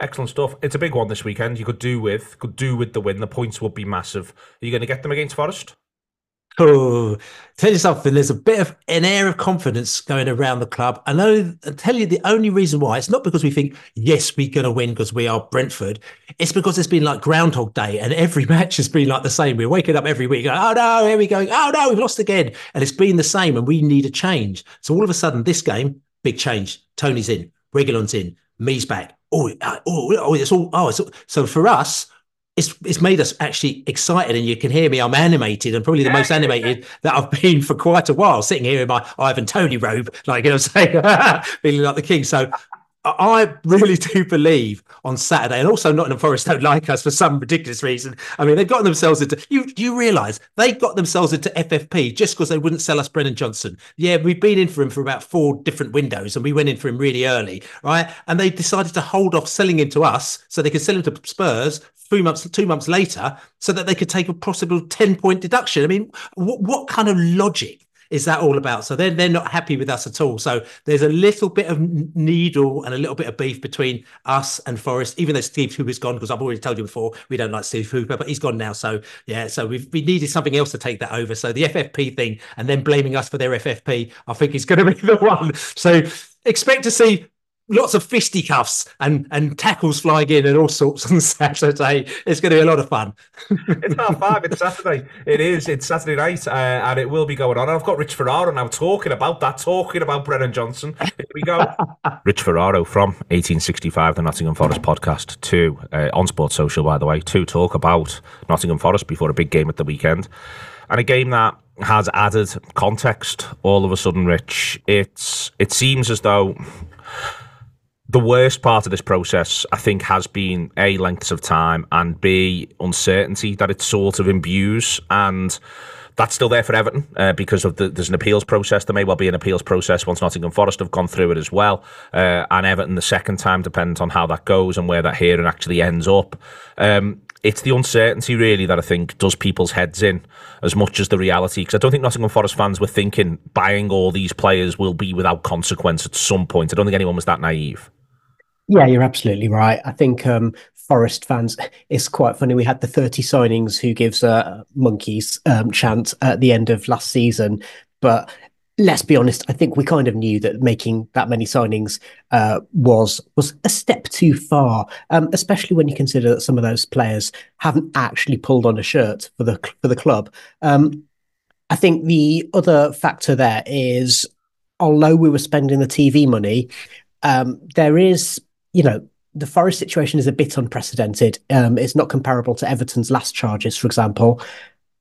Excellent stuff. It's a big one this weekend. You could do with could do with the win. The points would be massive. Are you going to get them against Forest? Oh, tell you something. There's a bit of an air of confidence going around the club. I know. I tell you the only reason why it's not because we think yes we're going to win because we are Brentford. It's because it's been like Groundhog Day, and every [laughs] match has been like the same. We're waking up every week, going, "Oh no, here we go! Oh no, we've lost again," and it's been the same, and we need a change. So all of a sudden, this game, big change. Toney's in, Reguilón's in, Mee's back. Oh, uh, oh, oh, it's all. Oh, it's all, so for us it's it's made us actually excited, and you can hear me. I'm animated, and probably the most animated [laughs] that I've been for quite a while, sitting here in my Ivan toney robe, like you know, i'm saying [laughs] feeling like the king. So I really [laughs] do believe on Saturday, and also Nottingham Forest don't like us for some ridiculous reason. I mean, they've gotten themselves into you. You realise they got themselves into FFP just because they wouldn't sell us Brennan Johnson. Yeah, we've been in for him for about four different windows, and we went in for him really early, right? And they decided to hold off selling him to us so they could sell him to Spurs three months, two months later, so that they could take a possible 10 point deduction. I mean, what, what kind of logic is that all about? So they're, they're not happy with us at all. So there's a little bit of needle and a little bit of beef between us and Forest, even though Steve Cooper's gone, because I've already told you before, we don't like Steve Cooper, but he's gone now. So yeah, so we've, we needed something else to take that over. So the FFP thing and then blaming us for their FFP, I think is going to be [laughs] the one. So expect to see lots of fisticuffs and and tackles flying in and all sorts on [laughs] Saturday. It's going to be a lot of fun. [laughs] it's half five. It's Saturday. It is. It's Saturday night, uh, and it will be going on. And I've got Rich Ferraro now talking about that, talking about Brennan Johnson. Here we go. [laughs] Rich Ferraro from 1865, the Nottingham Forest podcast, to uh, on Sports Social, by the way, to talk about Nottingham Forest before a big game at the weekend, and a game that has added context all of a sudden. Rich, it's it seems as though the worst part of this process, I think, has been A, lengths of time, and B, uncertainty that it sort of imbues. And that's still there for Everton uh, because of the, there's an appeals process. There may well be an appeals process once Nottingham Forest have gone through it as well. Uh, and Everton the second time depends on how that goes and where that hearing actually ends up. Um, it's the uncertainty really that I think does people's heads in as much as the reality. Because I don't think Nottingham Forest fans were thinking buying all these players will be without consequence at some point. I don't think anyone was that naive. Yeah, you're absolutely right. I think um, Forest fans, [laughs] it's quite funny. We had the 30 signings who gives a monkeys um, chant at the end of last season, but let's be honest. I think we kind of knew that making that many signings uh, was was a step too far, um, especially when you consider that some of those players haven't actually pulled on a shirt for the for the club. Um, I think the other factor there is, although we were spending the TV money, um, there is you know, the Forest situation is a bit unprecedented. Um, it's not comparable to Everton's last charges, for example,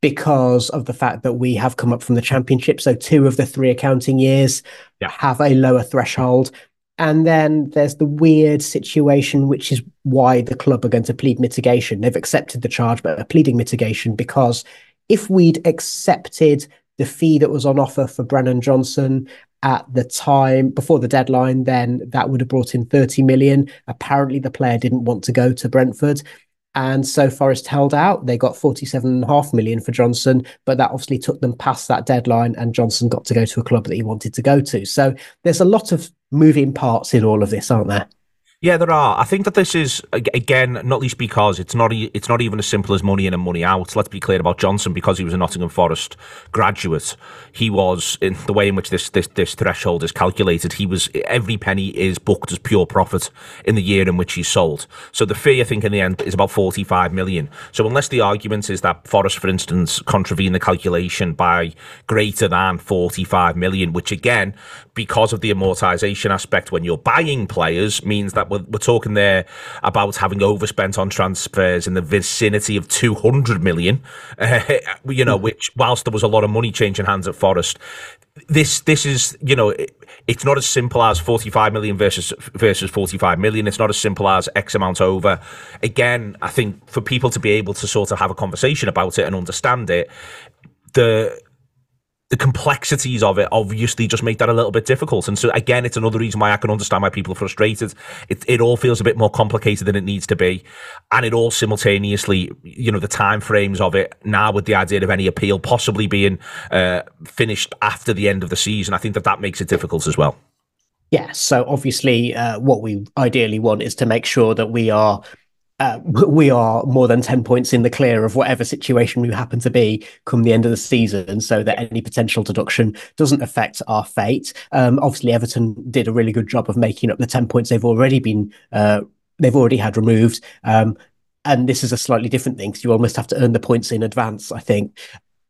because of the fact that we have come up from the Championship. So two of the three accounting years yeah. have a lower threshold. And then there's the weird situation, which is why the club are going to plead mitigation. They've accepted the charge, but are pleading mitigation because if we'd accepted the fee that was on offer for Brennan Johnson at the time before the deadline, then that would have brought in 30 million. Apparently, the player didn't want to go to Brentford. And so Forest held out. They got 47.5 million for Johnson, but that obviously took them past that deadline, and Johnson got to go to a club that he wanted to go to. So there's a lot of moving parts in all of this, aren't there? Yeah, there are. I think that this is again, not least because it's not it's not even as simple as money in and money out. Let's be clear about Johnson because he was a Nottingham Forest graduate. He was in the way in which this this this threshold is calculated. He was every penny is booked as pure profit in the year in which he's sold. So the fee, I think, in the end is about forty five million. So unless the argument is that Forest, for instance, contravened the calculation by greater than forty five million, which again, because of the amortization aspect when you're buying players, means that we're, we're talking there about having overspent on transfers in the vicinity of 200 million, uh, [laughs] you know, which whilst there was a lot of money changing hands at Forest, this this is you know it, it's not as simple as 45 million versus versus 45 million. It's not as simple as x amount over. Again i think for people to be able to sort of have a conversation about it and understand it the the complexities of it obviously just make that a little bit difficult. And so again, it's another reason why I can understand why people are frustrated. It, it all feels a bit more complicated than it needs to be. And it all simultaneously, you know, the time frames of it now with the idea of any appeal possibly being uh, finished after the end of the season, I think that that makes it difficult as well. Yeah. So obviously, uh, what we ideally want is to make sure that we are uh, we are more than 10 points in the clear of whatever situation we happen to be come the end of the season so that any potential deduction doesn't affect our fate. Um, obviously, Everton did a really good job of making up the 10 points they've already been, uh, they've already had removed. Um, and this is a slightly different thing because you almost have to earn the points in advance, I think.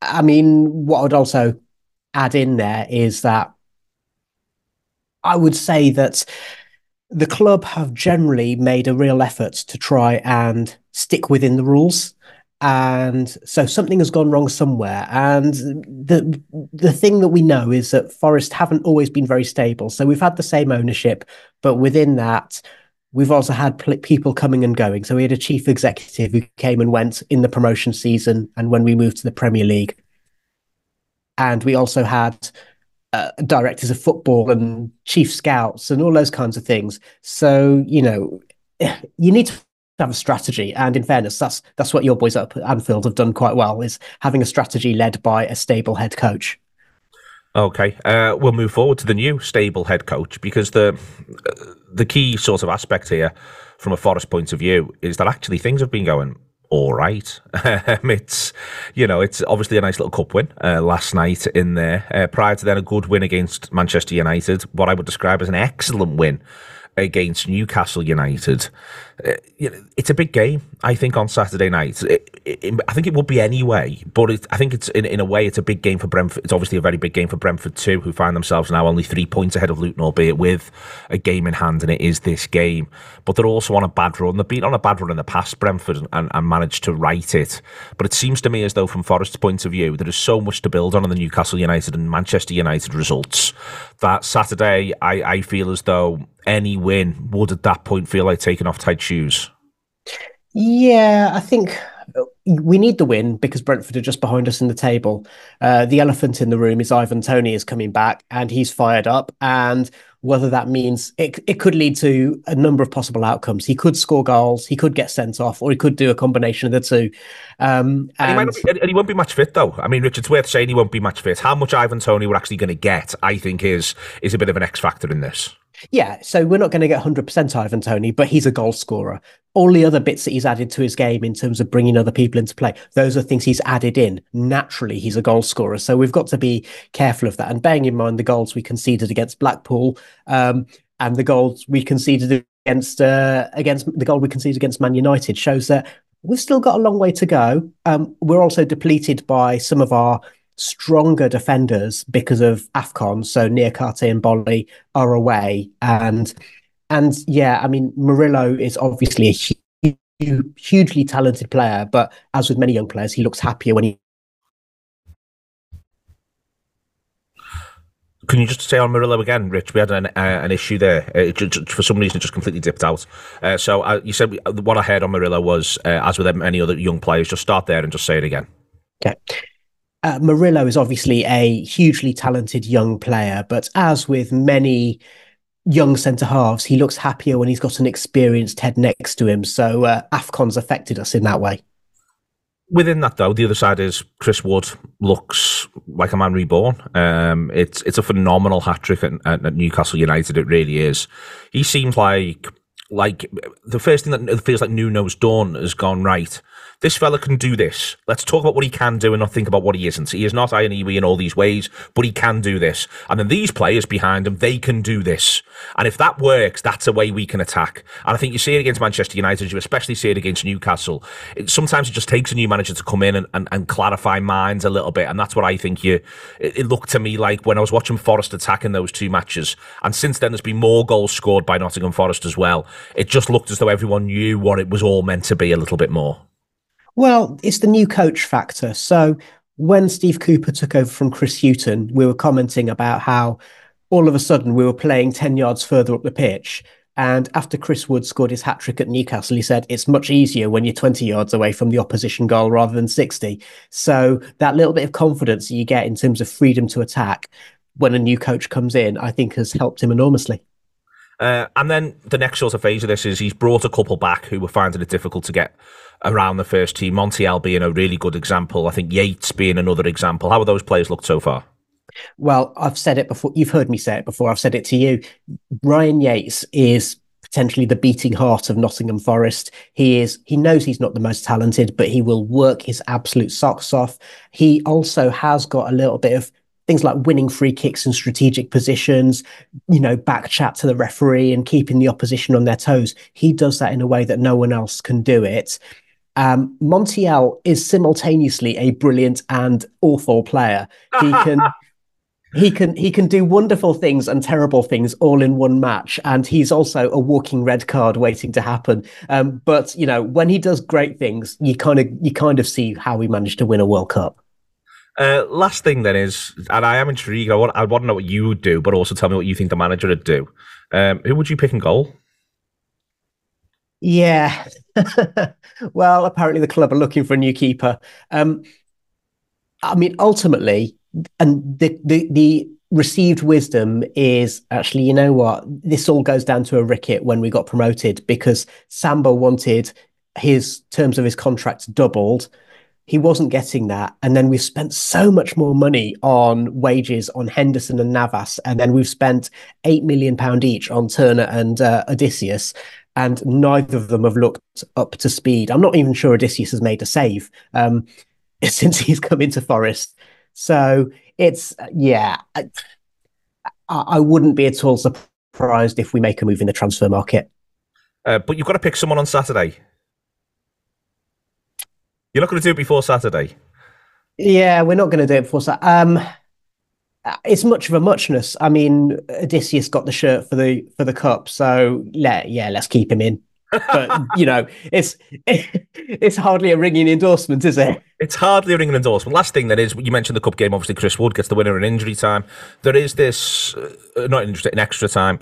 I mean, what I would also add in there is that I would say that the club have generally made a real effort to try and stick within the rules. And so something has gone wrong somewhere. And the the thing that we know is that forest haven't always been very stable. So we've had the same ownership but within that we've also had people coming and going. So we had a chief executive who came and went in the promotion season and when we moved to the premier league. And we also had uh, directors of football and chief scouts and all those kinds of things. So you know, [sighs] you need to have a strategy. And in fairness, that's that's what your boys up at Anfield have done quite well is having a strategy led by a stable head coach. Okay, uh, we'll move forward to the new stable head coach because the the key sort of aspect here, from a Forest point of view, is that actually things have been going all right. [laughs] it's you know it's obviously a nice little cup win uh, last night in there. Uh, prior to then, a good win against Manchester United, what I would describe as an excellent win against Newcastle United. Uh, you know, it's a big game, I think, on Saturday night. It, I think it would be anyway, but it, I think it's in, in a way it's a big game for Brentford. It's obviously a very big game for Brentford too, who find themselves now only three points ahead of Luton, albeit with a game in hand, and it is this game. But they're also on a bad run. They've been on a bad run in the past, Brentford, and, and managed to right it. But it seems to me as though, from Forest's point of view, there is so much to build on in the Newcastle United and Manchester United results that Saturday, I, I feel as though any win would at that point feel like taking off tight shoes. Yeah, I think we need the win because Brentford are just behind us in the table. Uh, the elephant in the room is Ivan Toney is coming back and he's fired up. And whether that means it, it could lead to a number of possible outcomes. He could score goals, he could get sent off, or he could do a combination of the two. Um, and, and, he be, and, he won't be match fit though. I mean, Richard's worth saying he won't be match fit. How much Ivan Toney we're actually going to get, I think, is is a bit of an X factor in this. Yeah, so we're not going to get 100% Ivan Toney, but he's a goal scorer. All the other bits that he's added to his game in terms of bringing other people into play, those are things he's added in. Naturally, he's a goal scorer. So we've got to be careful of that. And bearing in mind the goals we conceded against Blackpool um, and the goals we conceded against uh, against the goal we conceded against Man United shows that we've still got a long way to go. Um, we're also depleted by some of our stronger defenders because of AFCON. So Niakhaté and Boly are away. And and yeah, I mean Murillo is obviously a huge, hugely talented player, but as with many young players, he looks happier when he Can you just say on Murillo again, Rich? We had an, uh, an issue there. Uh, just, for some reason, it just completely dipped out. Uh, so uh, you said what I heard on Murillo was, uh, as with any other young players, just start there and just say it again. Okay uh, Murillo is obviously a hugely talented young player, but as with many young centre halves, he looks happier when he's got an experienced head next to him. So uh, Afcon's affected us in that way. Within that, though, the other side is Chris Wood looks like a man reborn. Um, it's it's a phenomenal hat trick at, at Newcastle United. It really is. He seems like like the first thing that feels like Nuno's done has gone right this fella can do this. Let's talk about what he can do and not think about what he isn't. He is not Ian in all these ways, but he can do this. And then these players behind him, they can do this. And if that works, that's a way we can attack. And I think you see it against Manchester United, you especially see it against Newcastle. It, sometimes it just takes a new manager to come in and, and, and clarify minds a little bit. And that's what I think you, it, it looked to me like when I was watching Forest attacking those two matches. And since then, there's been more goals scored by Nottingham Forest as well. it just looked as though everyone knew what it was all meant to be a little bit more. Well, it's the new coach factor. So when Steve Cooper took over from Chris Hughton, we were commenting about how all of a sudden we were playing 10 yards further up the pitch. And after Chris Wood scored his hat trick at Newcastle, he said it's much easier when you're 20 yards away from the opposition goal rather than 60. So that little bit of confidence you get in terms of freedom to attack when a new coach comes in, I think has helped him enormously. Uh, and then the next sort of phase of this is he's brought a couple back who were finding it difficult to get around the first team. Montiel being a really good example. I think Yates being another example. How have those players looked so far? Well, I've said it before. You've heard me say it before. I've said it to you. Ryan Yates is potentially the beating heart of Nottingham Forest. He is he knows he's not the most talented, but he will work his absolute socks off. He also has got a little bit of things like winning free kicks in strategic positions, you know, back chat to the referee and keeping the opposition on their toes. He does that in a way that no one else can do it. Um, Montiel is simultaneously a brilliant and awful player. He can [laughs] he can he can do wonderful things and terrible things all in one match and he's also a walking red card waiting to happen. Um, but you know when he does great things you kind of you kind of see how he managed to win a world cup. Uh, last thing then is and i am intrigued i want, I want to know what you would do but also tell me what you think the manager would do. Um, who would you pick in goal yeah [laughs] well apparently the club are looking for a new keeper um, i mean ultimately and the, the the received wisdom is actually, you know what, this all goes down to a ricket when we got promoted because Samba wanted his terms of his contract doubled. He wasn't getting that. And then we've spent so much more money on wages on Henderson and Navas. And then we've spent £8 million each on Turner and uh, Odysseas. And neither of them have looked up to speed. I'm not even sure Odysseas has made a save um, [laughs] since he's come into Forest. So it's yeah, I, I wouldn't be at all surprised if we make a move in the transfer market. Uh, but you've got to pick someone on Saturday. You're not going to do it before Saturday. Yeah, we're not going to do it before Saturday. Um, it's much of a muchness. I mean, Odysseas got the shirt for the for the cup, so let yeah, let's keep him in but you know, it's [laughs] it's hardly a ringing endorsement, is it? It's hardly a ringing endorsement. Last thing that is, you mentioned the cup game. Obviously, Chris Wood gets the winner in injury time. There is this, uh, not injury, in extra time.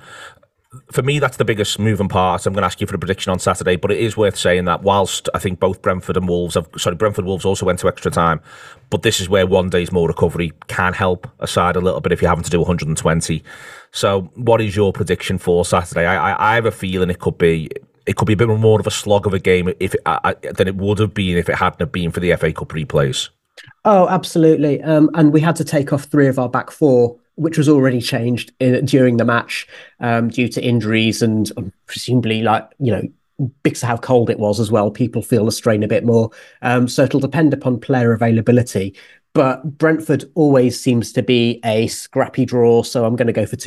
For me, that's the biggest moving part. I'm going to ask you for a prediction on Saturday, but it is worth saying that whilst I think both Brentford and Wolves, have, sorry, Brentford Wolves also went to extra time, but this is where one day's more recovery can help aside a little bit if you're having to do 120. So, what is your prediction for Saturday? I, I, I have a feeling it could be it could be a bit more of a slog of a game if it, than it would have been if it hadn't been for the FA Cup replays. Oh, absolutely. Um, and we had to take off three of our back four, which was already changed in, during the match um, due to injuries and um, presumably, like you know, because of how cold it was as well. People feel the strain a bit more. Um, so it'll depend upon player availability. But Brentford always seems to be a scrappy draw, so I'm going to go for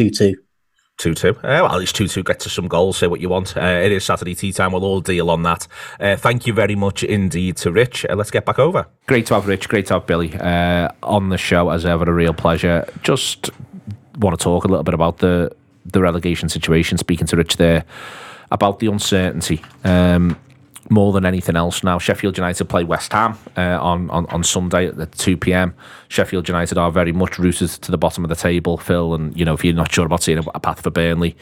two two. 2 2. Uh, well, at least 2 2 get to some goals, say what you want. Uh, it is Saturday tea time. We'll all deal on that. Uh, thank you very much indeed to Rich. Uh, let's get back over. Great to have Rich. Great to have Billy uh, on the show, as ever. A real pleasure. Just want to talk a little bit about the, the relegation situation. Speaking to Rich there about the uncertainty. Um, more than anything else now. Sheffield United play West Ham uh, on, on, on Sunday at 2 p.m. Sheffield United are very much rooted to the bottom of the table, Phil. And, you know, if you're not sure about seeing a, a path for Burnley,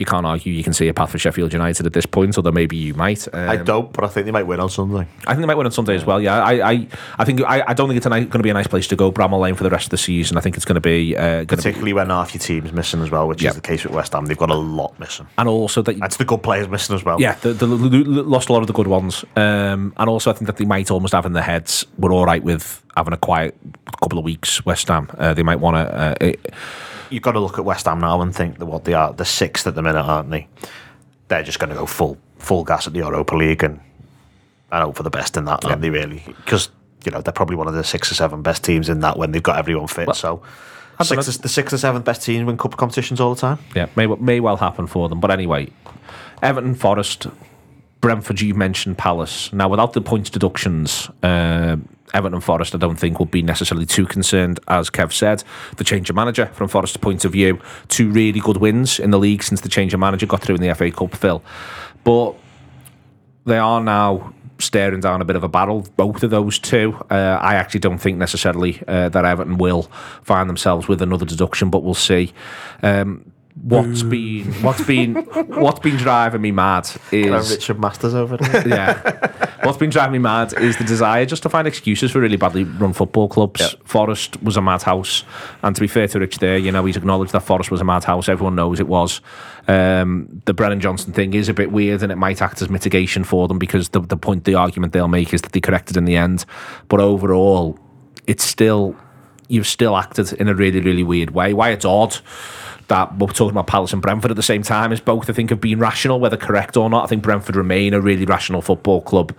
you can't argue you can see a path for Sheffield United at this point, although maybe you might. Um, I don't, but I think they might win on Sunday. I think they might win on Sunday as well. Yeah, I, I, I think I, I don't think it's going to be a nice place to go, Bramall Lane, for the rest of the season. I think it's going to be uh, particularly be, when half your team's missing as well, which yeah. is the case with West Ham. They've got a lot missing, and also that that's the good players missing as well. Yeah, they, they lost a lot of the good ones, um, and also I think that they might almost have in their heads we're all right with having a quiet couple of weeks. West Ham, uh, they might want to. Uh, you've got to look at West Ham now and think that what they are, the sixth at the minute, aren't they? They're just going to go full full gas at the Europa League, and I hope for the best in that, aren't they? Really, because you know they're probably one of the six or seven best teams in that when they've got everyone fit. Well, so. Six, the six or seventh best teams win cup competitions all the time. Yeah, may may well happen for them. But anyway, Everton, Forest, Brentford. You mentioned Palace. Now, without the points deductions, uh, Everton Forest, I don't think, will be necessarily too concerned, as Kev said. The change of manager, from Forest's point of view, two really good wins in the league since the change of manager got through in the FA Cup, Phil. But they are now staring down a bit of a battle, both of those two. Uh, I actually don't think necessarily uh, that Everton will find themselves with another deduction, but we'll see. Um, what's been what's been what's been driving me mad is Richard Masters over there. [laughs] yeah. What's been driving me mad is the desire just to find excuses for really badly run football clubs. Yep. Forest was a madhouse, and to be fair to Rich, there, you know, he's acknowledged that Forest was a madhouse. Everyone knows it was. Um, the Brennan Johnson thing is a bit weird, and it might act as mitigation for them because the the point, the argument they'll make is that they corrected in the end. But overall, it's still you've still acted in a really, really weird way. Why it's odd that we're talking about Palace and Brentford at the same time as both I think have been rational, whether correct or not. I think Brentford remain a really rational football club.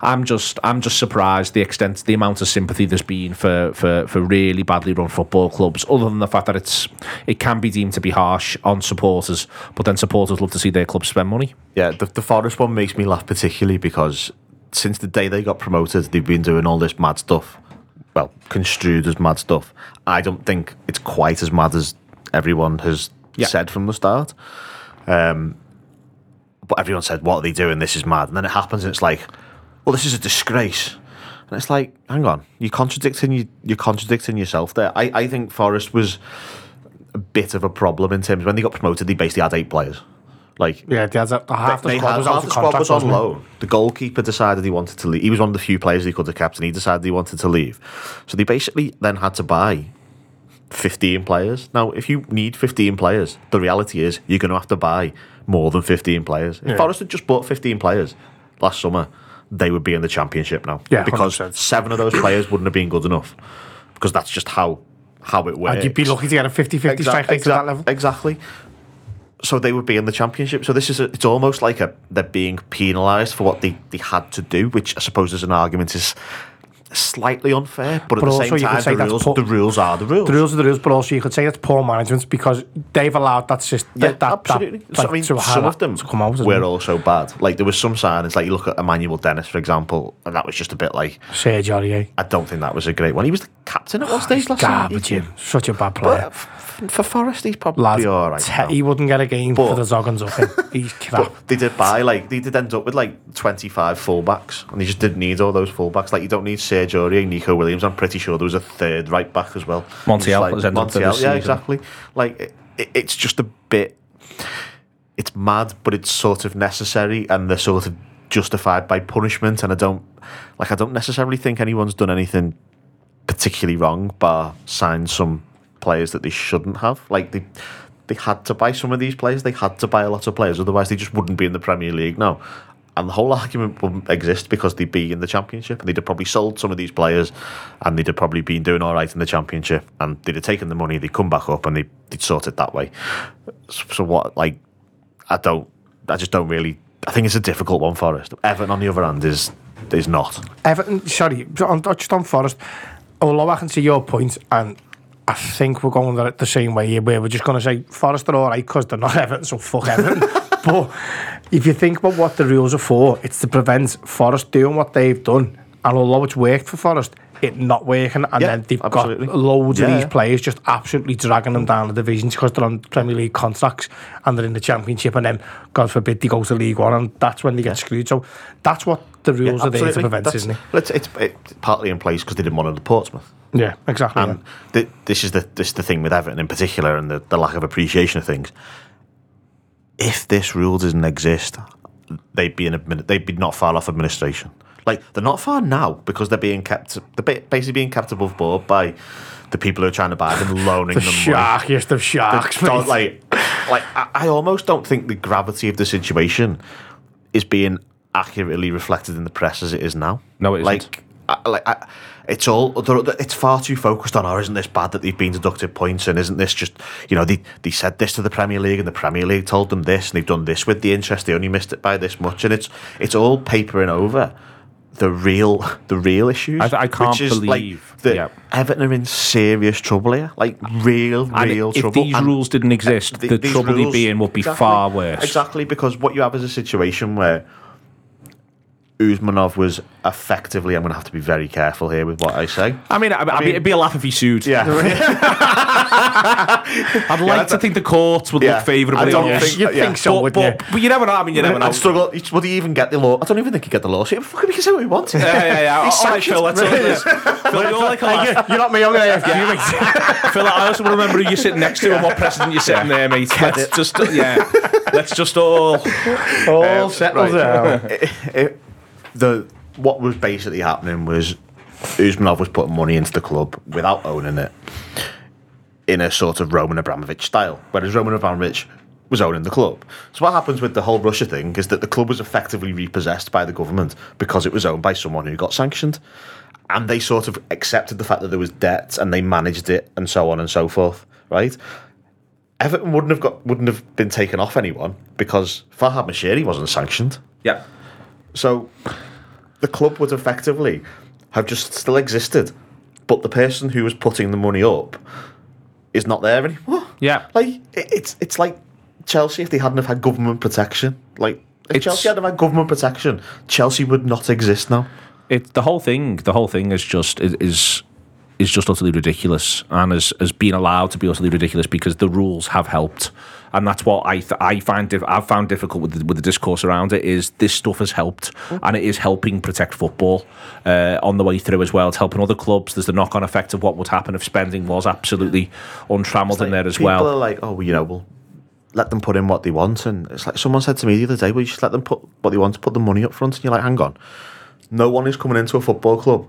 I'm just I'm just surprised the extent the amount of sympathy there's been for, for, for really badly run football clubs, other than the fact that it's it can be deemed to be harsh on supporters, but then supporters love to see their club spend money. Yeah, the, the Forest one makes me laugh particularly because since the day they got promoted, they've been doing all this mad stuff. Well, construed as mad stuff. I don't think it's quite as mad as everyone has yeah. said from the start. Um, but everyone said, "What are they doing? This is mad." And then it happens, and it's like, "Well, this is a disgrace." And it's like, hang on, you're contradicting you, you're contradicting yourself there. I, I think Forest was a bit of a problem in terms when they got promoted. They basically had eight players. Like yeah, they had a, half the they squad had, was half the squad contract. was on loan. The goalkeeper decided he wanted to leave. He was one of the few players he could have kept, and he decided he wanted to leave. So they basically then had to buy 15 players. Now, if you need 15 players, the reality is you're going to have to buy more than 15 players. If Yeah. Forest had just bought 15 players last summer, they would be in the championship now. Yeah, because 100%. seven of those players wouldn't have been good enough. Because that's just how how it works. And you'd be lucky to get a 50-50 strike rate to that level. Exactly. So they would be in the championship. So this is a, it's almost like a they're being penalised for what they, they had to do, which I suppose as an argument is slightly unfair. But, But at the same time, say the rules, poor- the rules are the rules. The rules are the rules, but also you could say it's poor management because they've allowed that system. Yeah, that, absolutely. That, So, like, I mean, some of them come out. were it? also bad. Like there was some signings, like you look at Emmanuel Dennis, for example, and that was just a bit like Serge Aurier. I don't think that was a great one. He was the captain at one oh, stage last year. Garbage, him. Such a bad player. But for Forest, he's probably Lad, all right. te- now. he wouldn't get a game But- for the Zoggins up him. [laughs] He's crap. But they did buy like they did end up with like twenty five fullbacks, and they just didn't need all those fullbacks. Like you don't need Serge Aurier, Neco Williams. I'm pretty sure there was a third right back as well. Montiel Just like, has ended up for Montiel, this yeah, season. exactly. Like it, it- it's just a bit. It's mad, but it's sort of necessary, and they're sort of justified by punishment. And I don't like. I don't necessarily think anyone's done anything particularly wrong, bar sign some players that they shouldn't have. Like they they had to buy some of these players. They had to buy a lot of players, otherwise they just wouldn't be in the Premier League now. And the whole argument wouldn't exist because they'd be in the Championship, and they'd have probably sold some of these players, and they'd have probably been doing all right in the Championship, and they'd have taken the money, they'd come back up, and they, they'd sort it that way. So, what? Like, I don't, I just don't really. I think it's a difficult one for us. Everton, on the other hand, is is not. Everton, sorry, on, just on Forest, although I can see your point, and I think we're going it the same way here, where we're just going to say Forest are all right because they're not [laughs] Everton, so fuck Everton. [laughs] but if you think about what the rules are for, it's to prevent Forest doing what they've done. And although it's worked for Forest, it not working, and Yeah, then they've absolutely. got loads of these players just absolutely dragging them down the divisions because they're on Premier League contracts and they're in the Championship, and then God forbid they go to League One, and that's when they get screwed. So that's what the rules are there to prevent, That's- isn't it? It's, it's, partly in place because they didn't want to Portsmouth. Yeah, exactly. And th- this is the this is the thing with Everton in particular, and the, the lack of appreciation of things. If this rule doesn't exist, they'd be in they'd be not far off administration. Like they're not far now because they're being kept they're basically being kept above board by the people who are trying to buy them, loaning the them money. sharkiest of sharks. They don't, like, like I, I almost don't think the gravity of the situation is being accurately reflected in the press as it is now. No, it isn't. Like, I, like I, it's all it's far too focused on. Oh, isn't this bad that they've been deducted points? And isn't this just you know they they said this to the Premier League and the Premier League told them this and they've done this with the interest. They only missed it by this much, and it's it's all papering over. The real, the real issues. I- I can't is, like, believe- that yeah. Everton are in serious trouble here, like real, And real if trouble. If these And- rules didn't exist, th- the trouble you'd be in would be Exactly. far worse. Exactly, because what you have is a situation where Usmanov was effectively. I'm going to have to be very careful here with what I say. I mean, I, I mean, it'd be a laugh if he sued. Yeah. [laughs] I'd like to think the courts would Yeah. look favourably I don't on this. think- You'd yeah. think so, but, wouldn't but, but you never know. I mean, you never know. I'd struggle. Would he even get the law? I don't even think he'd get the lawsuit. Fucking, we can say what we want. Yeah, yeah, yeah. He's All right, sanctioned. Phil, let's all this. [laughs] Phil, you're like a laugh. You're not me. I'm going to Yeah. [laughs] Phil, I also want to remember who you're sitting next to and what precedent you're setting there, mate. Let's just, yeah, let's just all all Um, settle right. down. The what was basically happening was Usmanov was putting money into the club without owning it in a sort of Roman Abramovich style, whereas Roman Abramovich was owning the club. So what happens with the whole Russia thing is that the club was effectively repossessed by the government because it was owned by someone who got sanctioned. And they sort of accepted the fact that there was debt and they managed it and so on and so forth, right? Everton wouldn't have got wouldn't have been taken off anyone because Farhad Moshiri wasn't sanctioned. Yeah. So the club would effectively have just still existed, but the person who was putting the money up is not there anymore. Yeah. Like it, it's it's like Chelsea if they hadn't have had government protection. Like if It's- Chelsea hadn't have had government protection, Chelsea would not exist now. it the whole thing the whole thing is just is is, is just utterly ridiculous and has, has been allowed to be utterly ridiculous because the rules have helped. And that's what I th- I find dif- I've found difficult with the, with the discourse around it is this stuff has helped and it is helping protect football uh, on the way through as well. It's helping other clubs. There's the knock-on effect of what would happen if spending was absolutely untrammeled in there as People well. People are like, oh, you know, we'll let them put in what they want, and it's like someone said to me the other day, well, you just let them put what they want to put the money up front, and you're like, hang on, no one is coming into a football club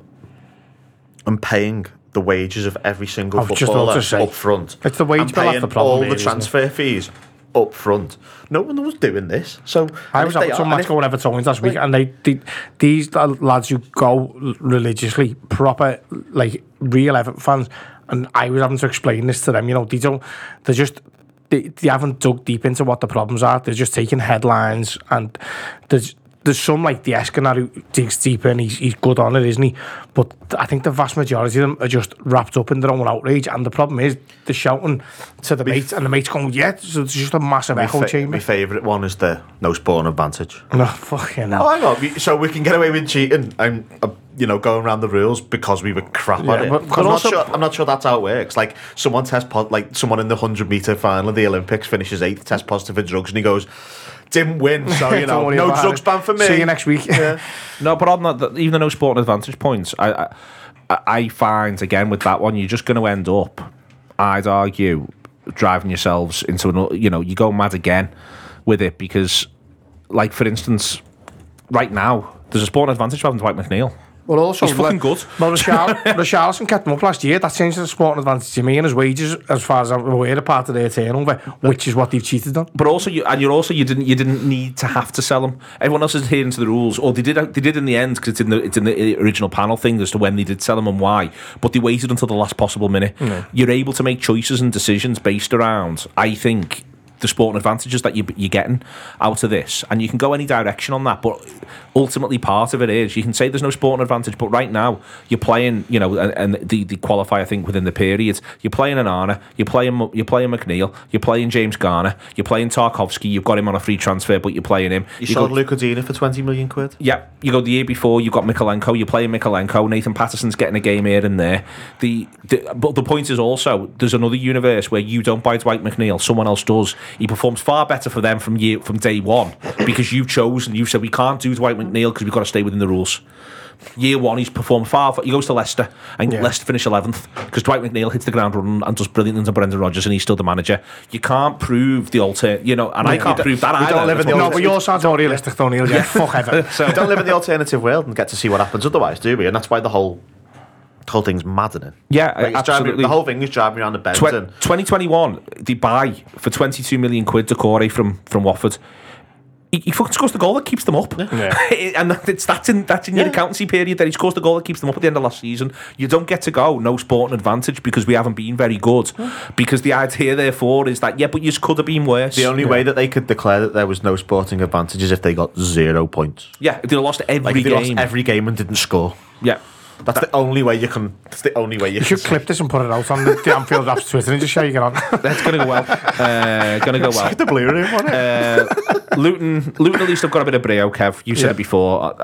and paying the wages of every single I was just footballer say, up front. it's the wage bill that's the problem All here, the transfer fees up front. No one was doing this. So I was they at some match if- going Evertonians last week, like- and they, they these lads who go religiously, proper like real Everton fans, and I was having to explain this to them. You know, they don't, they're just. They, they haven't dug deep into what the problems are. They're just taking headlines, and there's there's some like the Eskenaar who digs deeper and he's, he's good on it, isn't he? But I think the vast majority of them are just wrapped up in their own outrage. And the problem is they're shouting to the mates, and the mates going, "Yeah." So it's just a massive echo fa- chamber. my favourite one is the no spawn advantage. No fucking hell. Oh, hang on. So we can get away with cheating and uh, you know going around the rules because we were crap Yeah, at it. but- But I'm, also- not sure, I'm not sure that's how it works. Like someone test po- like someone in the hundred meter final of the Olympics finishes eighth, test positive for drugs, and he goes, "Didn't win, so [laughs] you know, no drugs ban for me." See you next week. Yeah. [laughs] No, but on that, even the no sporting advantage points, I, I, I find again with that one, you're just going to end up, I'd argue, driving yourselves into an, you know, you go mad again with it because, like for instance, right now there's a sporting advantage for having Dwight McNeil. Well, also, He's fucking good. Well, Richarl- Richarlison kept him up last year. That changed the sporting advantage to me and his wages, as far as I'm aware, are part of their turnover, which is what they've cheated on. But also, you and you're also you didn't you didn't need to have to sell them. Everyone else is adhering to the rules, or they did they did in the end because it's in the it's in the original panel thing as to when they did sell them and why. But they waited until the last possible minute. You're able to make choices and decisions based around, I think. The sporting advantages that you, you're getting out of this, and you can go any direction on that. But ultimately, part of it is you can say there's no sporting advantage, but right now you're playing, you know, and, and the the qualify I think within the period, you're playing Onana, you're playing you're playing McNeil, you're playing James Garner, you're playing Tarkowski, you've got him on a free transfer, but you're playing him. You You sold Lucas Digne for twenty million quid. yeah, you go the year before. you've got Mykolenko. You're playing Mykolenko. Nathan Patterson's getting a game here and there. The, the but the point is also there's another universe where you don't buy Dwight McNeil. Someone else does. He performs far better for them from year from day one because you've chosen. You've said we can't do Dwight McNeil because we've got to stay within the rules. Year one, he's performed far. He goes to Leicester and Yeah. Leicester finish eleventh because Dwight McNeil hits the ground running and does brilliant under Brendan Rodgers and he's still the manager. You can't prove the alter, you know, and I can't prove that don't- we either. don't live in the what- No, but yours sounds more realistic, don't you? Yeah, fuck Everton. [laughs] we don't live in the alternative world and get to see what happens otherwise, do we? And that's why the whole whole thing's maddening. Yeah, Like, it's driving- absolutely. the whole thing is driving me around the bends. Twe- and 2021, they buy for 22 million quid Doucouré from from Watford. He, he fucking scores the goal that keeps them up, [laughs] and that, it's that's in that's in your Yeah. accountancy period. That he scores the goal that keeps them up at the end of last season. You don't get to go no sporting advantage because we haven't been very good. Because the idea, therefore, is that yeah, but you could have been worse. the only way that they could declare that there was no sporting advantage is if they got zero points. yeah, if they lost every Like if they game. lost every game and didn't score. yeah, That's the only way you can. That's the only way you, You can should clip this and put it out on the, the Anfield Wrap's Twitter and just show you get on. [laughs] That's going to go well. Uh, going to go well. the blue room on it. Uh, Luton, Luton at least have got a bit of brio, Kev. You've said Yeah. it before.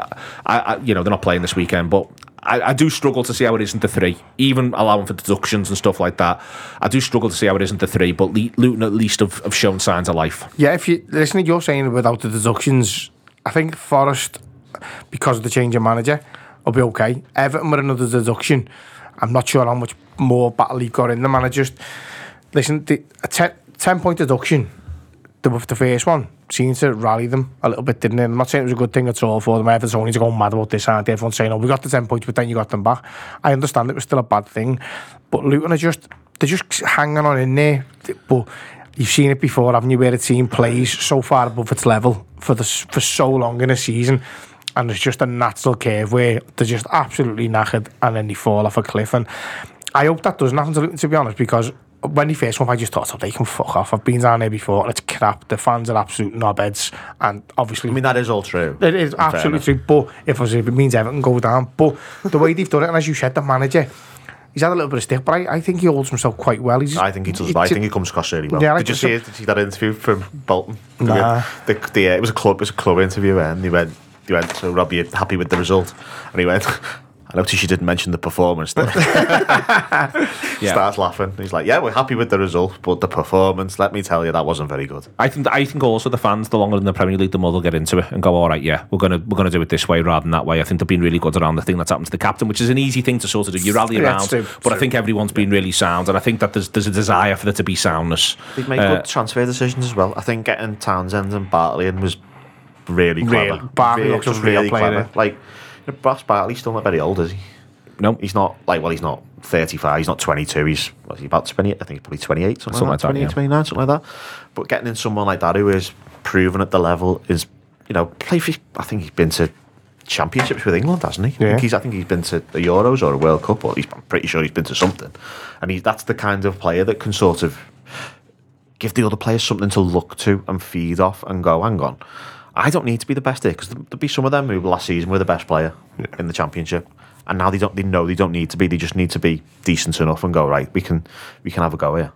I, I, you know, they're not playing this weekend, but I, I do struggle to see how it isn't the three, even allowing for deductions and stuff like that. I do struggle to see how it isn't the three, but Le- Luton at least have, have shown signs of life. Yeah, if you listen, you're saying without the deductions, I think Forest, because of the change of manager, will be okay. Everton with another deduction, I'm not sure how much more battle he got in the manager. Just listen, the, a ten, 10 point deduction, the, the first one, seemed to rally them a little bit, didn't it? I'm not saying it was a good thing at all for them. Everton's only to go mad about this, aren't they? Everyone's saying, oh, we got the 10 points, but then you got them back. I understand it was still a bad thing, but Luton are just, they're just hanging on in there. But you've seen it before, haven't you, where a team plays so far above its level for, the, for so long in a season. And it's just a natural curve where they're just absolutely knackered and then they fall off a cliff. And I hope that doesn't happen to to be honest, because when he first won, I just thought, oh, they can fuck off. I've been down there before, and it's crap. The fans are absolute knobheads, and obviously, I mean, that is all true. it is absolutely true. But if, it was- if it means Everton go down, but the way they've done it, and as you said, the manager, he's had a little bit of stick, but I, I think he holds himself quite well. He's, I think he does. I think he comes across really well. Yeah, I did you see, it? did you see that interview from Bolton? Nah. The, the, uh, it was a club. It was a club interview, and he went. He went. So Rob, you happy with the result? And he went. [laughs] I noticed you didn't mention the performance. There. [laughs] Starts laughing. He's like, "Yeah, we're happy with the result, but the performance. Let me tell you, that wasn't very good." I think I think also the fans, the longer in the Premier League, the more they'll get into it and go, all right, yeah, we're gonna we're gonna do it this way rather than that way. I think they've been really good around the thing that's happened to the captain, which is an easy thing to sort of do. You rally Yeah, around, true, but I think everyone's been really sound, and I think that there's there's a desire for there to be soundness. They've made Uh, good transfer decisions as well. I think getting Townsend and Barkley in was really clever. Real- Barkley Really- looks just real really player, clever. eh? Like, you know, Ross Barkley's still not very old, is he? No, he's not. Like, well, he's not 35. He's not 22. He's what's he about 28? I think he's probably 28, something, Something like that. like that, 28, yeah. 29, something like that. But getting in someone like that who is proven at the level is, you know, play for. I think he's been to championships with England, hasn't he? I, Yeah. think he's, I think he's been to the Euros or a World Cup, or he's, I'm pretty sure he's been to something. And he, that's the kind of player that can sort of give the other players something to look to and feed off and go, hang on, I don't need to be the best here because there'll be some of them who last season were the best player in the championship, and now they don't. They know they don't need to be. They just need to be decent enough and go right. We can we can have a go here.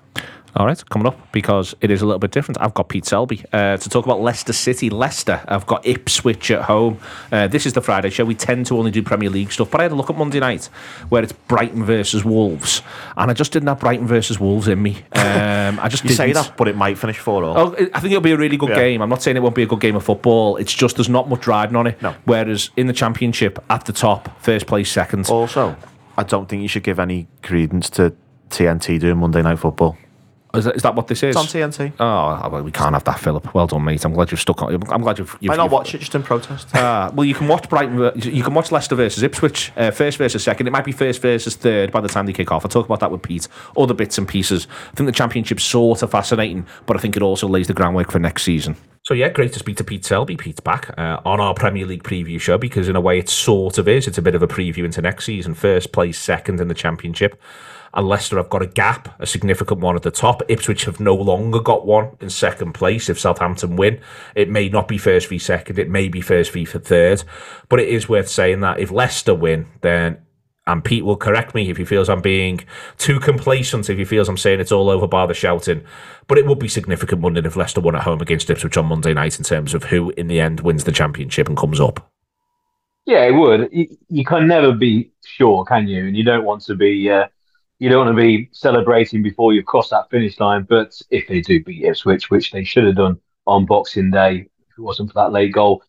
All right, coming up because it is a little bit different. I've got Pete Selby uh, to talk about Leicester City. Leicester, I've got Ipswich at home. Uh, this is the Friday show. We tend to only do Premier League stuff, but I had a look at Monday night where it's Brighton versus Wolves, and I just didn't have Brighton versus Wolves in me. [laughs] Um, I just You say didn't. that, but it might finish four all. Oh, I think it'll be a really good Yeah. game. I'm not saying it won't be a good game of football. It's just there's not much riding on it. No. Whereas in the Championship, at the top, first place, second. Also, I don't think you should give any credence to TNT doing Monday Night Football. Is that, is that what this is? It's on TNT. Oh, well, we can't have that, Philip. Well done, mate. I'm glad you've stuck on. I'm glad you've. you've Why not watch it just in protest? Ah, well, you can watch Brighton. You can watch Leicester versus Ipswich, uh, first versus second. It might be first versus third by the time they kick off. I'll talk about that with Pete. Other bits and pieces. I think the championship's sort of fascinating, but I think it also lays the groundwork for next season. So yeah, great to speak to Pete Selby. Pete's back uh, on our Premier League preview show because in a way it sort of is. It's a bit of a preview into next season. First place, second in the Championship. And Leicester have got a gap, a significant one at the top. Ipswich have no longer got one in second place. If Southampton win, it may not be first v second, it may be first v for third. But it is worth saying that if Leicester win, then and Pete will correct me if he feels I'm being too complacent, if he feels I'm saying it's all over by the shouting. But it would be significant Monday if Leicester won at home against Ipswich on Monday night in terms of who in the end wins the championship and comes up. Yeah, it would. You, you can never be sure, can you? And you don't want to be, uh, you don't want to be celebrating before you've crossed that finish line. But if they do beat Ipswich, which they should have done on Boxing Day, if it wasn't for that late goal,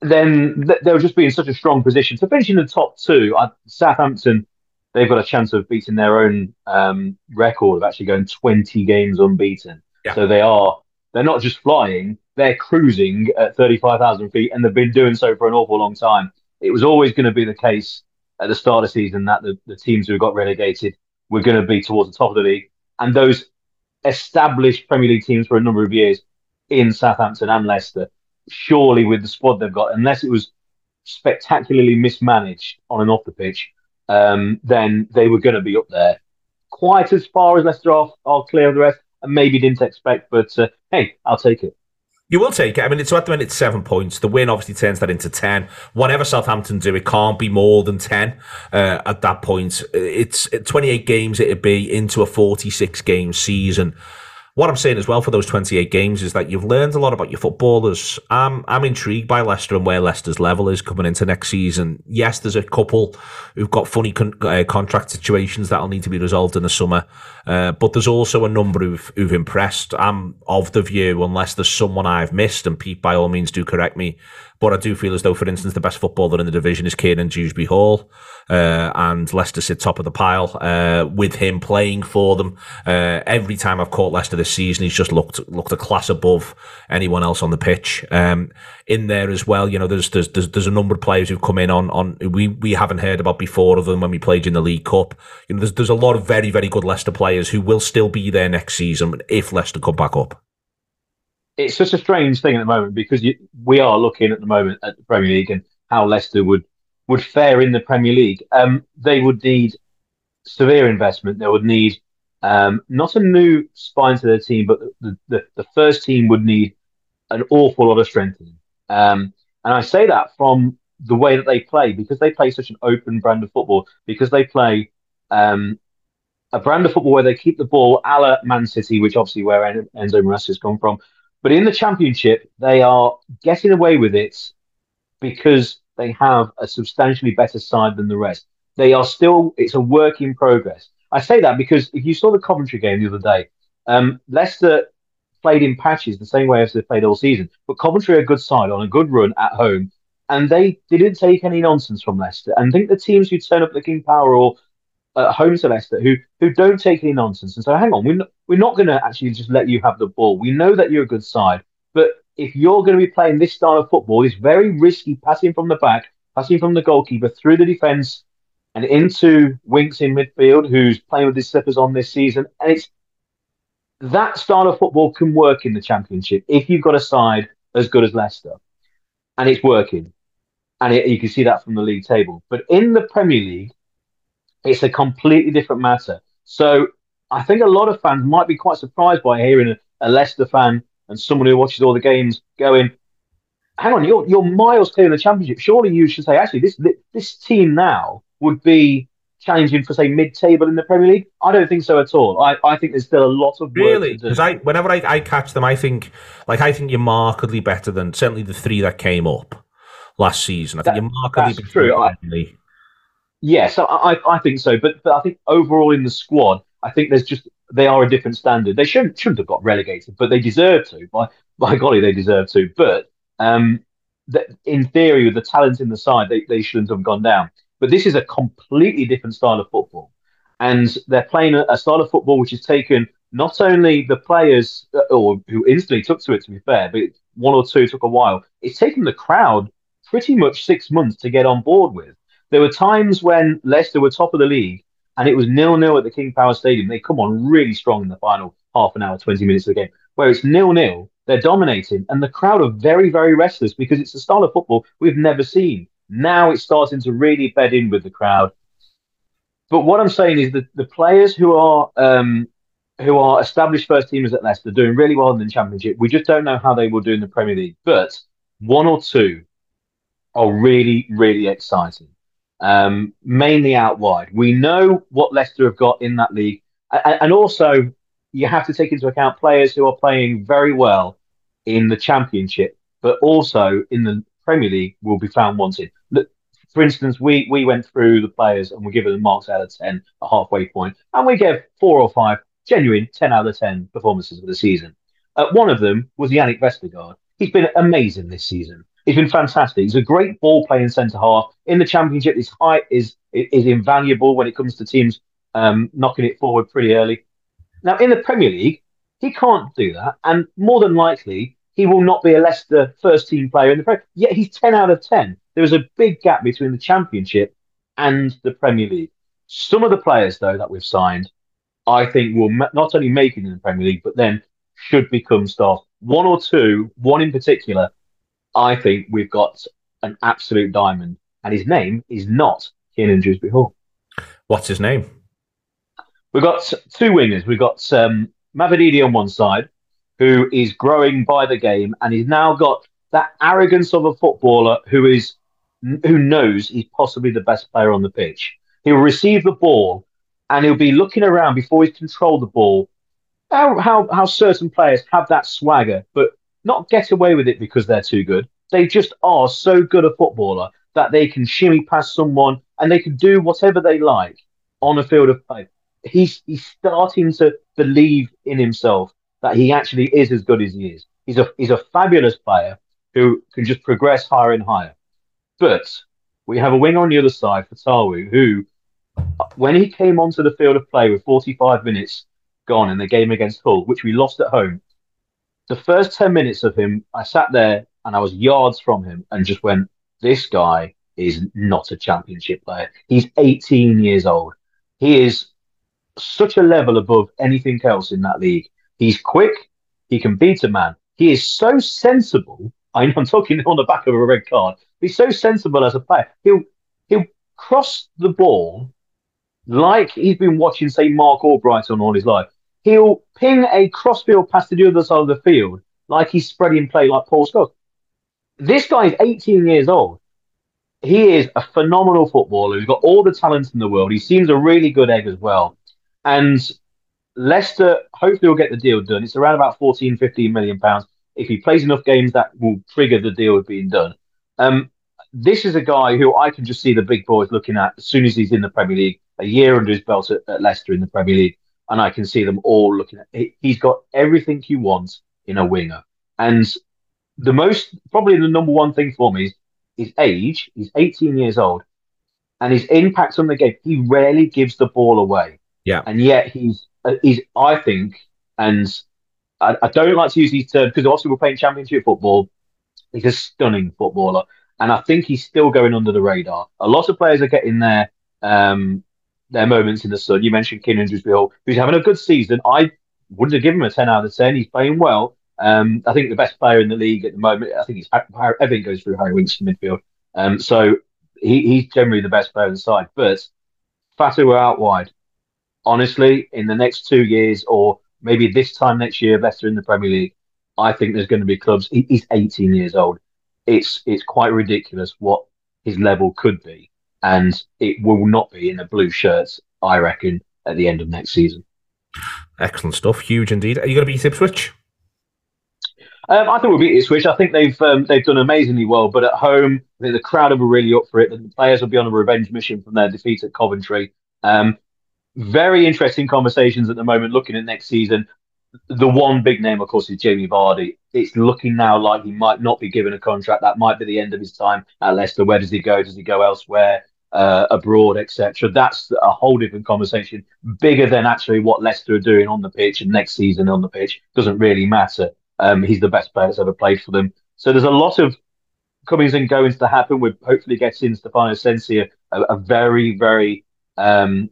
then th- they'll just be in such a strong position. So finishing the top two, Southampton, they've got a chance of beating their own um, record of actually going 20 games unbeaten. Yeah. So they are, they're not just flying, they're cruising at 35,000 feet, and they've been doing so for an awful long time. It was always going to be the case at the start of the season that the, the teams who got relegated were going to be towards the top of the league. And those established Premier League teams for a number of years in Southampton and Leicester, surely with the squad they've got, unless it was spectacularly mismanaged on and off the pitch, um, then they were going to be up there. Quite as far as Leicester are, are clear of the rest, and maybe didn't expect, but uh, hey, I'll take it. You will take it. I mean, it's at the minute it's seven points. The win obviously turns that into ten. Whatever Southampton do, it can't be more than ten uh, at that point. It's 28 games. It'd be into a 46 game season what I'm saying as well for those 28 games is that you've learned a lot about your footballers. I'm, I'm intrigued by Leicester and where Leicester's level is coming into next season. Yes, there's a couple who've got funny con- uh, contract situations that'll need to be resolved in the summer, uh, but there's also a number who've, who've impressed. I'm of the view, unless there's someone I've missed, and Pete, by all means, do correct me, but I do feel as though, for instance, the best footballer in the division is Kiernan Dewsbury Hall, uh, and Leicester sit top of the pile uh, with him playing for them. Uh, every time I've caught Leicester this season, he's just looked looked a class above anyone else on the pitch. Um, in there as well, you know, there's, there's there's there's a number of players who've come in on on we we haven't heard about before of them when we played in the League Cup. You know, there's there's a lot of very very good Leicester players who will still be there next season if Leicester come back up it's such a strange thing at the moment because you, we are looking at the moment at the Premier League and how Leicester would would fare in the Premier League. Um, they would need severe investment. They would need um, not a new spine to their team, but the, the, the, first team would need an awful lot of strengthening. Um, and I say that from the way that they play because they play such an open brand of football, because they play um, a brand of football where they keep the ball a la Man City, which obviously where Enzo Maresca has come from, but in the championship, they are getting away with it because they have a substantially better side than the rest. They are still, it's a work in progress. I say that because if you saw the Coventry game the other day, um, Leicester played in patches the same way as they played all season. But Coventry are a good side on a good run at home, and they didn't take any nonsense from Leicester. And I think the teams who turn up the King Power or at home to Leicester who who don't take any nonsense and so hang on we're not, we're not going to actually just let you have the ball we know that you're a good side but if you're going to be playing this style of football it's very risky passing from the back passing from the goalkeeper through the defence and into Winks in midfield who's playing with his slippers on this season. And it's that style of football can work in the championship if you've got a side as good as Leicester. And it's working. And it, you can see that from the league table. But in the Premier League it's a completely different matter. So I think a lot of fans might be quite surprised by hearing a, a Leicester fan and someone who watches all the games going, "Hang on, you're you're miles clear in the championship. Surely you should say, actually, this this team now would be challenging for say mid-table in the Premier League. I don't think so at all. I, I think there's still a lot of really because I whenever I, I catch them, I think like I think you're markedly better than certainly the three that came up last season. I think that, you're markedly that's true. I, yeah, so I, I think so. But, but I think overall in the squad, I think there's just they are a different standard. They shouldn't shouldn't have got relegated, but they deserve to. By by golly, they deserve to. But um, in theory, with the talent in the side, they, they shouldn't have gone down. But this is a completely different style of football, and they're playing a, a style of football which has taken not only the players uh, or who instantly took to it, to be fair, but one or two took a while. It's taken the crowd pretty much six months to get on board with. There were times when Leicester were top of the league and it was nil nil at the King Power Stadium. They come on really strong in the final half an hour, 20 minutes of the game, where it's nil nil. They're dominating, and the crowd are very, very restless because it's a style of football we've never seen. Now it's starting to really bed in with the crowd. But what I'm saying is that the players who are um, who are established first teamers at Leicester doing really well in the Championship, we just don't know how they will do in the Premier League. But one or two are really, really exciting um, mainly out wide. We know what Leicester have got in that league, and, and also you have to take into account players who are playing very well in the Championship, but also in the Premier League will be found wanting. For instance, we we went through the players and we give them marks out of ten, a halfway point, and we gave four or five genuine ten out of ten performances of the season. Uh, one of them was Jannik Vestergaard. He's been amazing this season. He's been fantastic. He's a great ball playing centre half in the championship. His height is is invaluable when it comes to teams um, knocking it forward pretty early. Now in the Premier League, he can't do that, and more than likely he will not be a Leicester first team player in the Premier. Yet he's ten out of ten. There is a big gap between the Championship and the Premier League. Some of the players though that we've signed, I think will not only make it in the Premier League, but then should become stars. One or two, one in particular, I think we've got an absolute diamond, and his name is not Kiernan Dewsbury Hall. What's his name? We've got two wingers. We've got um, on one side, who is growing by the game and he's now got that arrogance of a footballer who is who knows he's possibly the best player on the pitch. He'll receive the ball and he'll be looking around before he's controlled the ball. How, how how certain players have that swagger, but not get away with it because they're too good. They just are so good a footballer that they can shimmy past someone and they can do whatever they like on a field of play. He's he's starting to believe in himself that he actually is as good as he is. He's a he's a fabulous player who can just progress higher and higher. But we have a wing on the other side, Fatawu, who, when he came onto the field of play with 45 minutes gone in the game against Hull, which we lost at home, the first 10 minutes of him, I sat there and I was yards from him and just went, this guy is not a championship player. He's 18 years old. He is such a level above anything else in that league. He's quick. He can beat a man. He is so sensible. I'm talking on the back of a red card. He's so sensible as a player. He'll he'll cross the ball like he's been watching, say, Marc Albrighton all his life. He'll ping a crossfield pass to the other side of the field like he's spreading play like Paul Scholes. This guy is 18 years old. He is a phenomenal footballer. He's got all the talent in the world. He seems a really good egg as well. And Leicester hopefully will get the deal done. It's around about 14, 15 million pounds. If he plays enough games, that will trigger the deal being done. Um, this is a guy who I can just see the big boys looking at as soon as he's in the Premier League, a year under his belt at, at Leicester in the Premier League, and I can see them all looking at. He's got everything you want in a winger, and the most probably the number one thing for me is his age. He's 18 years old, and his impact on the game. He rarely gives the ball away. Yeah, and yet he's uh, he's I think, and I, I don't like to use these terms because obviously we're playing championship football. He's a stunning footballer, and I think he's still going under the radar. A lot of players are getting there. um, their moments in the sun. You mentioned Kiernan Dewsbury who's having a good season. I wouldn't have given him a ten out of ten. He's playing well. Um, I think the best player in the league at the moment. I think it's everything goes through Harry Winks in midfield. Um, so he, he's generally the best player on the side. But Fatu out wide. Honestly, in the next two years, or maybe this time next year, Leicester in the Premier League, I think there's going to be clubs. He, he's 18 years old. It's it's quite ridiculous what his level could be, and it will not be in a blue shirts. I reckon at the end of next season. Excellent stuff. Huge indeed. Are you going to beat Ipswich? Um, I think we'll beat Ipswich. I think they've um, they've done amazingly well, but at home, I think the crowd will be really up for it. And the players will be on a revenge mission from their defeat at Coventry. Um, very interesting conversations at the moment, looking at next season. The one big name, of course, is Jamie Vardy. It's looking now like he might not be given a contract. That might be the end of his time at Leicester. Where does he go? Does he go elsewhere? Uh, abroad, etc. That's a whole different conversation, bigger than actually what Leicester are doing on the pitch and next season on the pitch. Doesn't really matter. Um, he's the best player that's ever played for them. So there's a lot of comings and goings to happen. We're hopefully getting Stefano Sensi, a, a very, very um,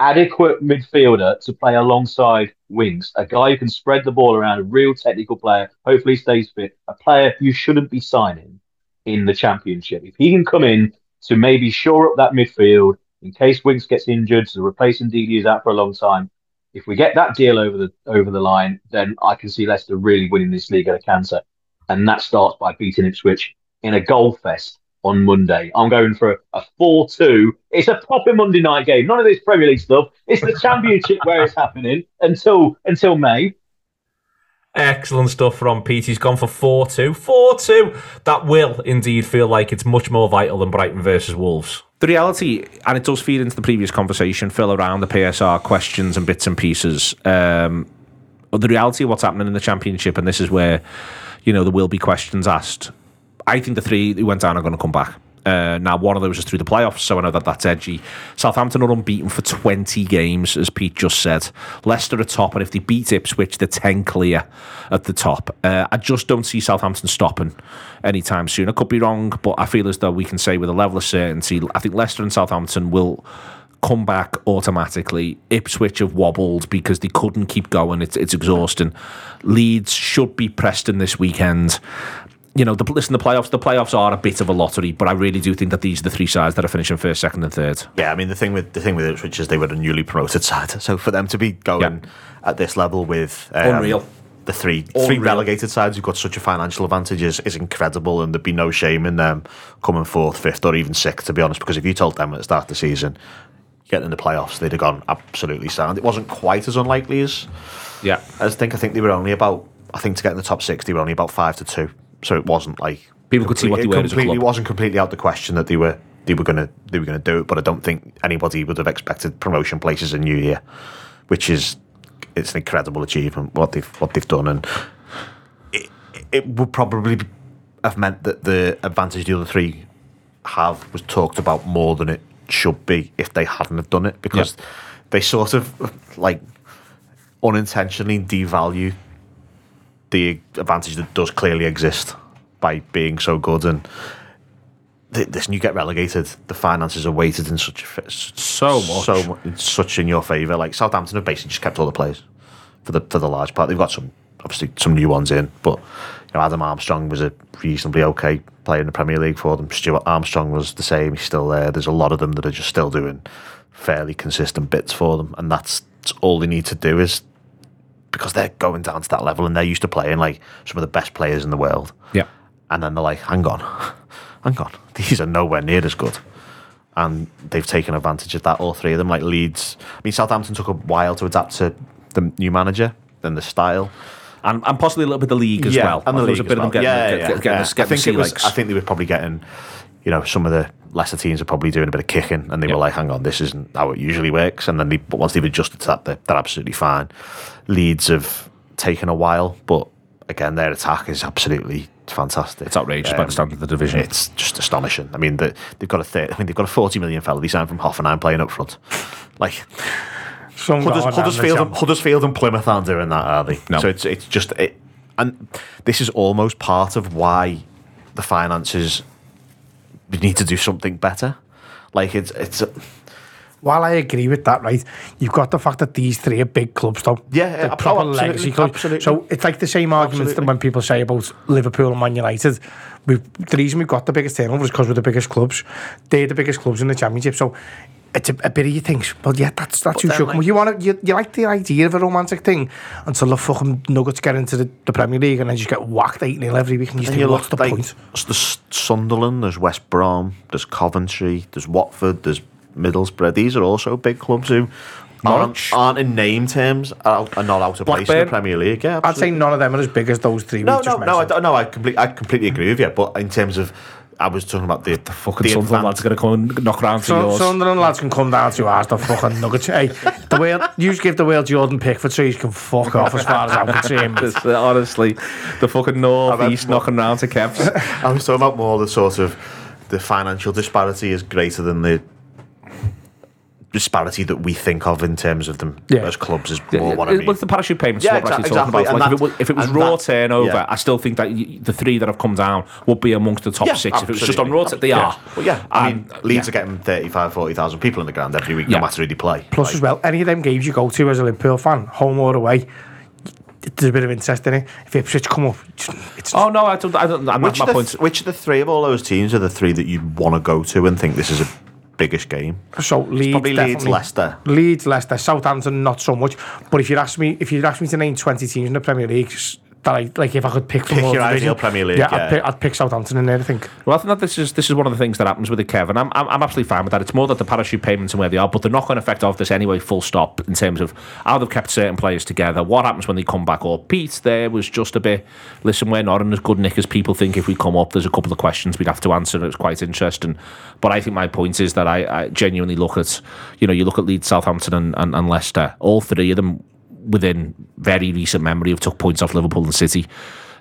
adequate midfielder to play alongside Winks, a guy who can spread the ball around, a real technical player, hopefully stays fit, a player you shouldn't be signing in the championship. If he can come in to maybe shore up that midfield in case Winks gets injured, to replace Ndidi is out for a long time. If we get that deal over the over the line, then I can see Leicester really winning this league at a canter. And that starts by beating Ipswich in a goal fest on Monday. I'm going for a 4 2. It's a proper Monday night game. None of this Premier League stuff. It's the Championship where it's happening until until May. Excellent stuff from Pete. He's gone for 4 2. 4 2. That will indeed feel like it's much more vital than Brighton versus Wolves. The reality, and it does feed into the previous conversation, Phil, around the PSR questions and bits and pieces. Um, the reality of what's happening in the Championship, and this is where, you know, there will be questions asked. I think the three who went down are going to come back. Uh, now, one of those is through the playoffs, so I know that that's edgy. Southampton are unbeaten for 20 games, as Pete just said. Leicester are top, and if they beat Ipswich, they're 10 clear at the top. Uh, I just don't see Southampton stopping anytime soon. I could be wrong, but I feel as though we can say with a level of certainty, I think Leicester and Southampton will come back automatically. Ipswich have wobbled because they couldn't keep going. It's, it's exhausting. Leeds should be Preston this weekend you know, the, listen, the playoffs, the playoffs are a bit of a lottery, but I really do think that these are the three sides that are finishing first, second, and third. Yeah, I mean the thing with the thing with Ipswich is they were a newly promoted side, so for them to be going yeah. at this level with um, unreal. the three three relegated sides who've got such a financial advantage is, is incredible, and there'd be no shame in them coming fourth, fifth, or even sixth, to be honest. Because if you told them at the start of the season, getting in the playoffs, they'd have gone absolutely sound. It wasn't quite as unlikely as yeah. I think I think they were only about I think to get in the top six, they were only about five to two, so it wasn't like People could see what they were It completely club. wasn't completely out the question that they were they were gonna they were gonna do it, but I don't think anybody would have expected promotion places in New Year, which is it's an incredible achievement what they've what they've done, and it, it would probably have meant that the advantage the other three have was talked about more than it should be if they hadn't have done it because they sort of like unintentionally devalue the advantage that does clearly exist by being so good and th- this you get relegated the finances are weighted in such a So much. so mu- it's such in your favour. Like Southampton have basically just kept all the players for the for the large part. They've got some obviously some new ones in but you know Adam Armstrong was a reasonably okay player in the Premier League for them. Stuart Armstrong was the same he's still there. There's a lot of them that are just still doing fairly consistent bits for them and that's all they need to do is because they're going down to that level and they're used to playing like some of the best players in the world. Yeah. And then they're like, hang on, [laughs] hang on, [laughs] these are nowhere near as good. And they've taken advantage of that, all three of them, like Leeds. I mean, Southampton took a while to adapt to the new manager and the style. And, and possibly a little bit of the league as yeah, well. And the There was league a bit as of them getting, yeah, yeah, get- getting, yeah. getting I think it was. I think they were probably getting, you know, some of the lesser teams are probably doing a bit of kicking, and they were like, "Hang on, this isn't how it usually works." And then they, but once they've adjusted to that, they're, they're absolutely fine. Leeds have taken a while, but again, their attack is absolutely fantastic. It's outrageous by the um, standard of the division. It's just astonishing. I mean, the, they've got a third, I mean, they've got a forty million fella they signed from Hoffenheim playing up front, [laughs] like. Some Hudders, guy down the Huddersfield, and. Huddersfield and Plymouth aren't doing that, are they? No. So it's it's just it, and this is almost part of why the finances need to do something better. Like it's it's While I agree with that, right, you've got the fact that these three are big clubs, though. Yeah, They're oh, proper absolutely, legacy clubs. absolutely. So it's like the same arguments that when people say about Liverpool and Man United. We've, the reason we've got the biggest turnover is because we're the biggest clubs. They're the biggest clubs in the Championship. So it's a, a bit of you think, well, yeah, that's that's who then, should like- You want to, you, you like the idea of a romantic thing until the fucking Nuggets get into the, the Premier League and then just get whacked 8 0 every week and you think, you what's the like point? there's Sunderland, there's West Brom, there's Coventry, there's Watford, there's Middlesbrough. These are also big clubs who aren't, aren't in name terms are, are not out of place in the Premier League. Yeah, I'd say none of them are as big as those three No, no, no, I, no. I completely, I completely agree with you. But in terms of, I was talking about the the Fucking Sunderland lads are going to come and knock round to So, yours. Sunderland lads can come down to ours, the fucking nuggets. Hey, the world, you just give the world Jordan Pickford so you can fuck off as far as I'm concerned. [laughs] Uh, honestly, the fucking north east knocking round to Kevs. [laughs] I was talking about more the sort of the financial disparity is greater than the disparity that we think of in terms of them Yeah. as clubs is more what I mean. What's the parachute payments? Yeah, what we're actually talking exactly, about. and Like if, it was, if it was raw that- turnover, yeah. I still think that y- the three that have come down would be amongst the top Yeah, six. If it was just on raw, t- they Yeah. are. Well, yeah, I mean, And, Leeds yeah. are getting 35, 40,000 people in the ground every week, Yeah. no matter who they play. Plus, as well, any of them games you go to as a Liverpool fan, home or away, there's a bit of interest in it. If Ipswich come up, it's Oh no, I don't. I don't. I'm Which not of, my the, point. which of the three of all those teams are the three that you want to go to and think this is a biggish game? So Leeds, probably Leeds. Leicester. Leeds, Leicester, Southampton, not so much. But if you ask me, if you ask me to name twenty teams in the Premier League, that I like, if I could pick Pick all your ideal Premier League, yeah, yeah. I'd, pick, I'd pick Southampton in there. I think. Well, I think that this is this is one of the things that happens with the Kev, and I'm, I'm I'm absolutely fine with that. It's more that the parachute payments and where they are, but the knock-on effect of this anyway. Full stop in terms of how they've kept certain players together. What happens when they come back up? Pete there was just a bit. Listen, we're not in as good nick as people think. If we come up, there's a couple of questions we'd have to answer. It's quite interesting, but I think my point is that I, I genuinely look at, you know, you look at Leeds, Southampton, and, and, and Leicester. All three of them within very recent memory have took points off Liverpool and City.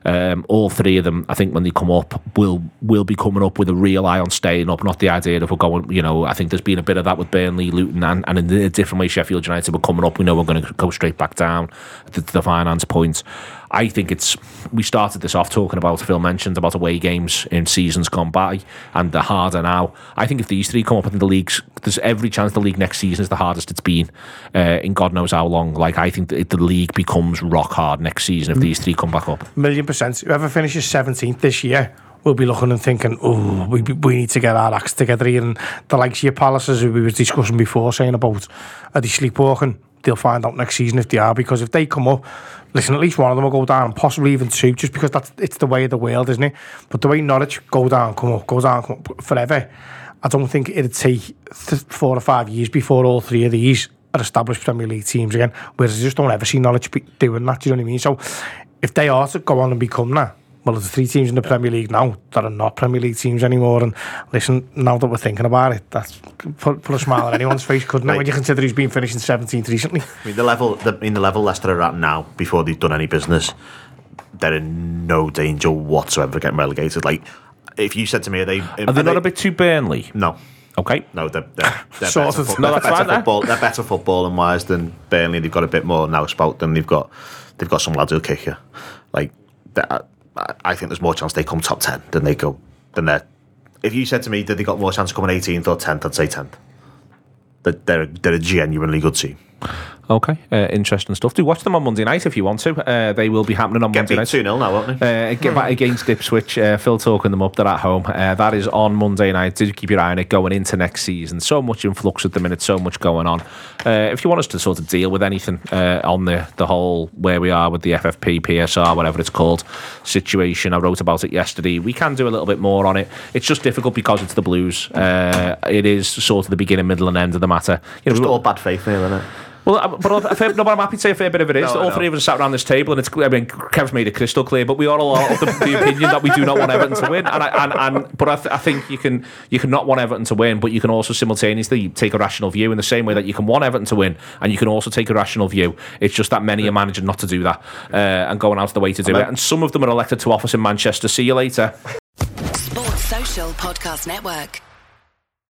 Um, all three of them, I think, when they come up, will will be coming up with a real eye on staying up, not the idea of we're going. You know, I think there's been a bit of that with Burnley, Luton, and, and in a different way, Sheffield United were coming up. We know we're going to go straight back down to the finance point. I think it's. We started this off talking about Phil mentioned about away games in seasons gone by, and the harder now. I think if these three come up, in the leagues. There's every chance the league next season is the hardest it's been uh, in God knows how long. Like I think the league becomes rock hard next season if these three come back up. Million percent. Whoever finishes 17th this year we'll be looking and thinking, oh, we, we need to get our acts together here. And the likes of your palaces, we were discussing before, saying about, are they sleepwalking? they'll find out next season if they are because if they come up, listen, at least one of them will go down, possibly even two, just because that's it's the way of the world, isn't it? But the way Norwich go down, come up, go down, come up forever. I don't think it'd take th- four or five years before all three of these are established Premier League teams again. Whereas I just don't ever see Norwich doing that. Do you know what I mean? So if they are to go on and become that, well, there's three teams in the Premier League now that are not Premier League teams anymore. And listen, now that we're thinking about it, that's put, put a smile on anyone's face, couldn't it? When you consider he's been finishing 17th recently. I mean, the level, the, in the level Leicester are at now, before they've done any business, they're in no danger whatsoever of getting relegated. Like, if you said to me, are they are they not a bit too Burnley? No. Okay. No, they're, they're, they're Sort better, of. fo- No, they're that's better eh? football. They're better footballing wise than Burnley. They've got a bit more now spout than they've got. They've got some lads who'll kick you. Like, that- I, think there's more chance they come top ten than they go than they're. If you said to me, did they got more chance of coming 18th or 10th? I'd say 10th. That they're they're a genuinely good team. Okay, uh, interesting stuff. Do watch them on Monday night if you want to. Uh, they will be happening on Get Monday night. 2 0 now, won't they? Uh, get back against Ipswich. Uh, Phil talking them up. They're at home. Uh, that is on Monday night. Do keep your eye on it going into next season. So much in flux at the minute. So much going on. Uh, if you want us to sort of deal with anything uh, on the the whole where we are with the FFP, PSR, whatever it's called, situation, I wrote about it yesterday. We can do a little bit more on it. It's just difficult because it's the Blues. Uh, it is sort of the beginning, middle, and end of the matter. You know, Just all bad faith there, isn't it? Well, I- but a fair, no, but I'm happy to say a fair bit of it is. No, all three of us sat around this table, and it's clear. I mean, Kev's made it crystal clear, but we are all of the, the opinion that we do not want Everton to win. And, I, and, and but I, th- I think you can you can not want Everton to win, but you can also simultaneously take a rational view in the same way that you can want Everton to win, and you can also take a rational view. It's just that many are managing not to do that uh, and going out of the way to do I it. mean- And some of them are elected to office in Manchester. See you later. Sports Social Podcast Network.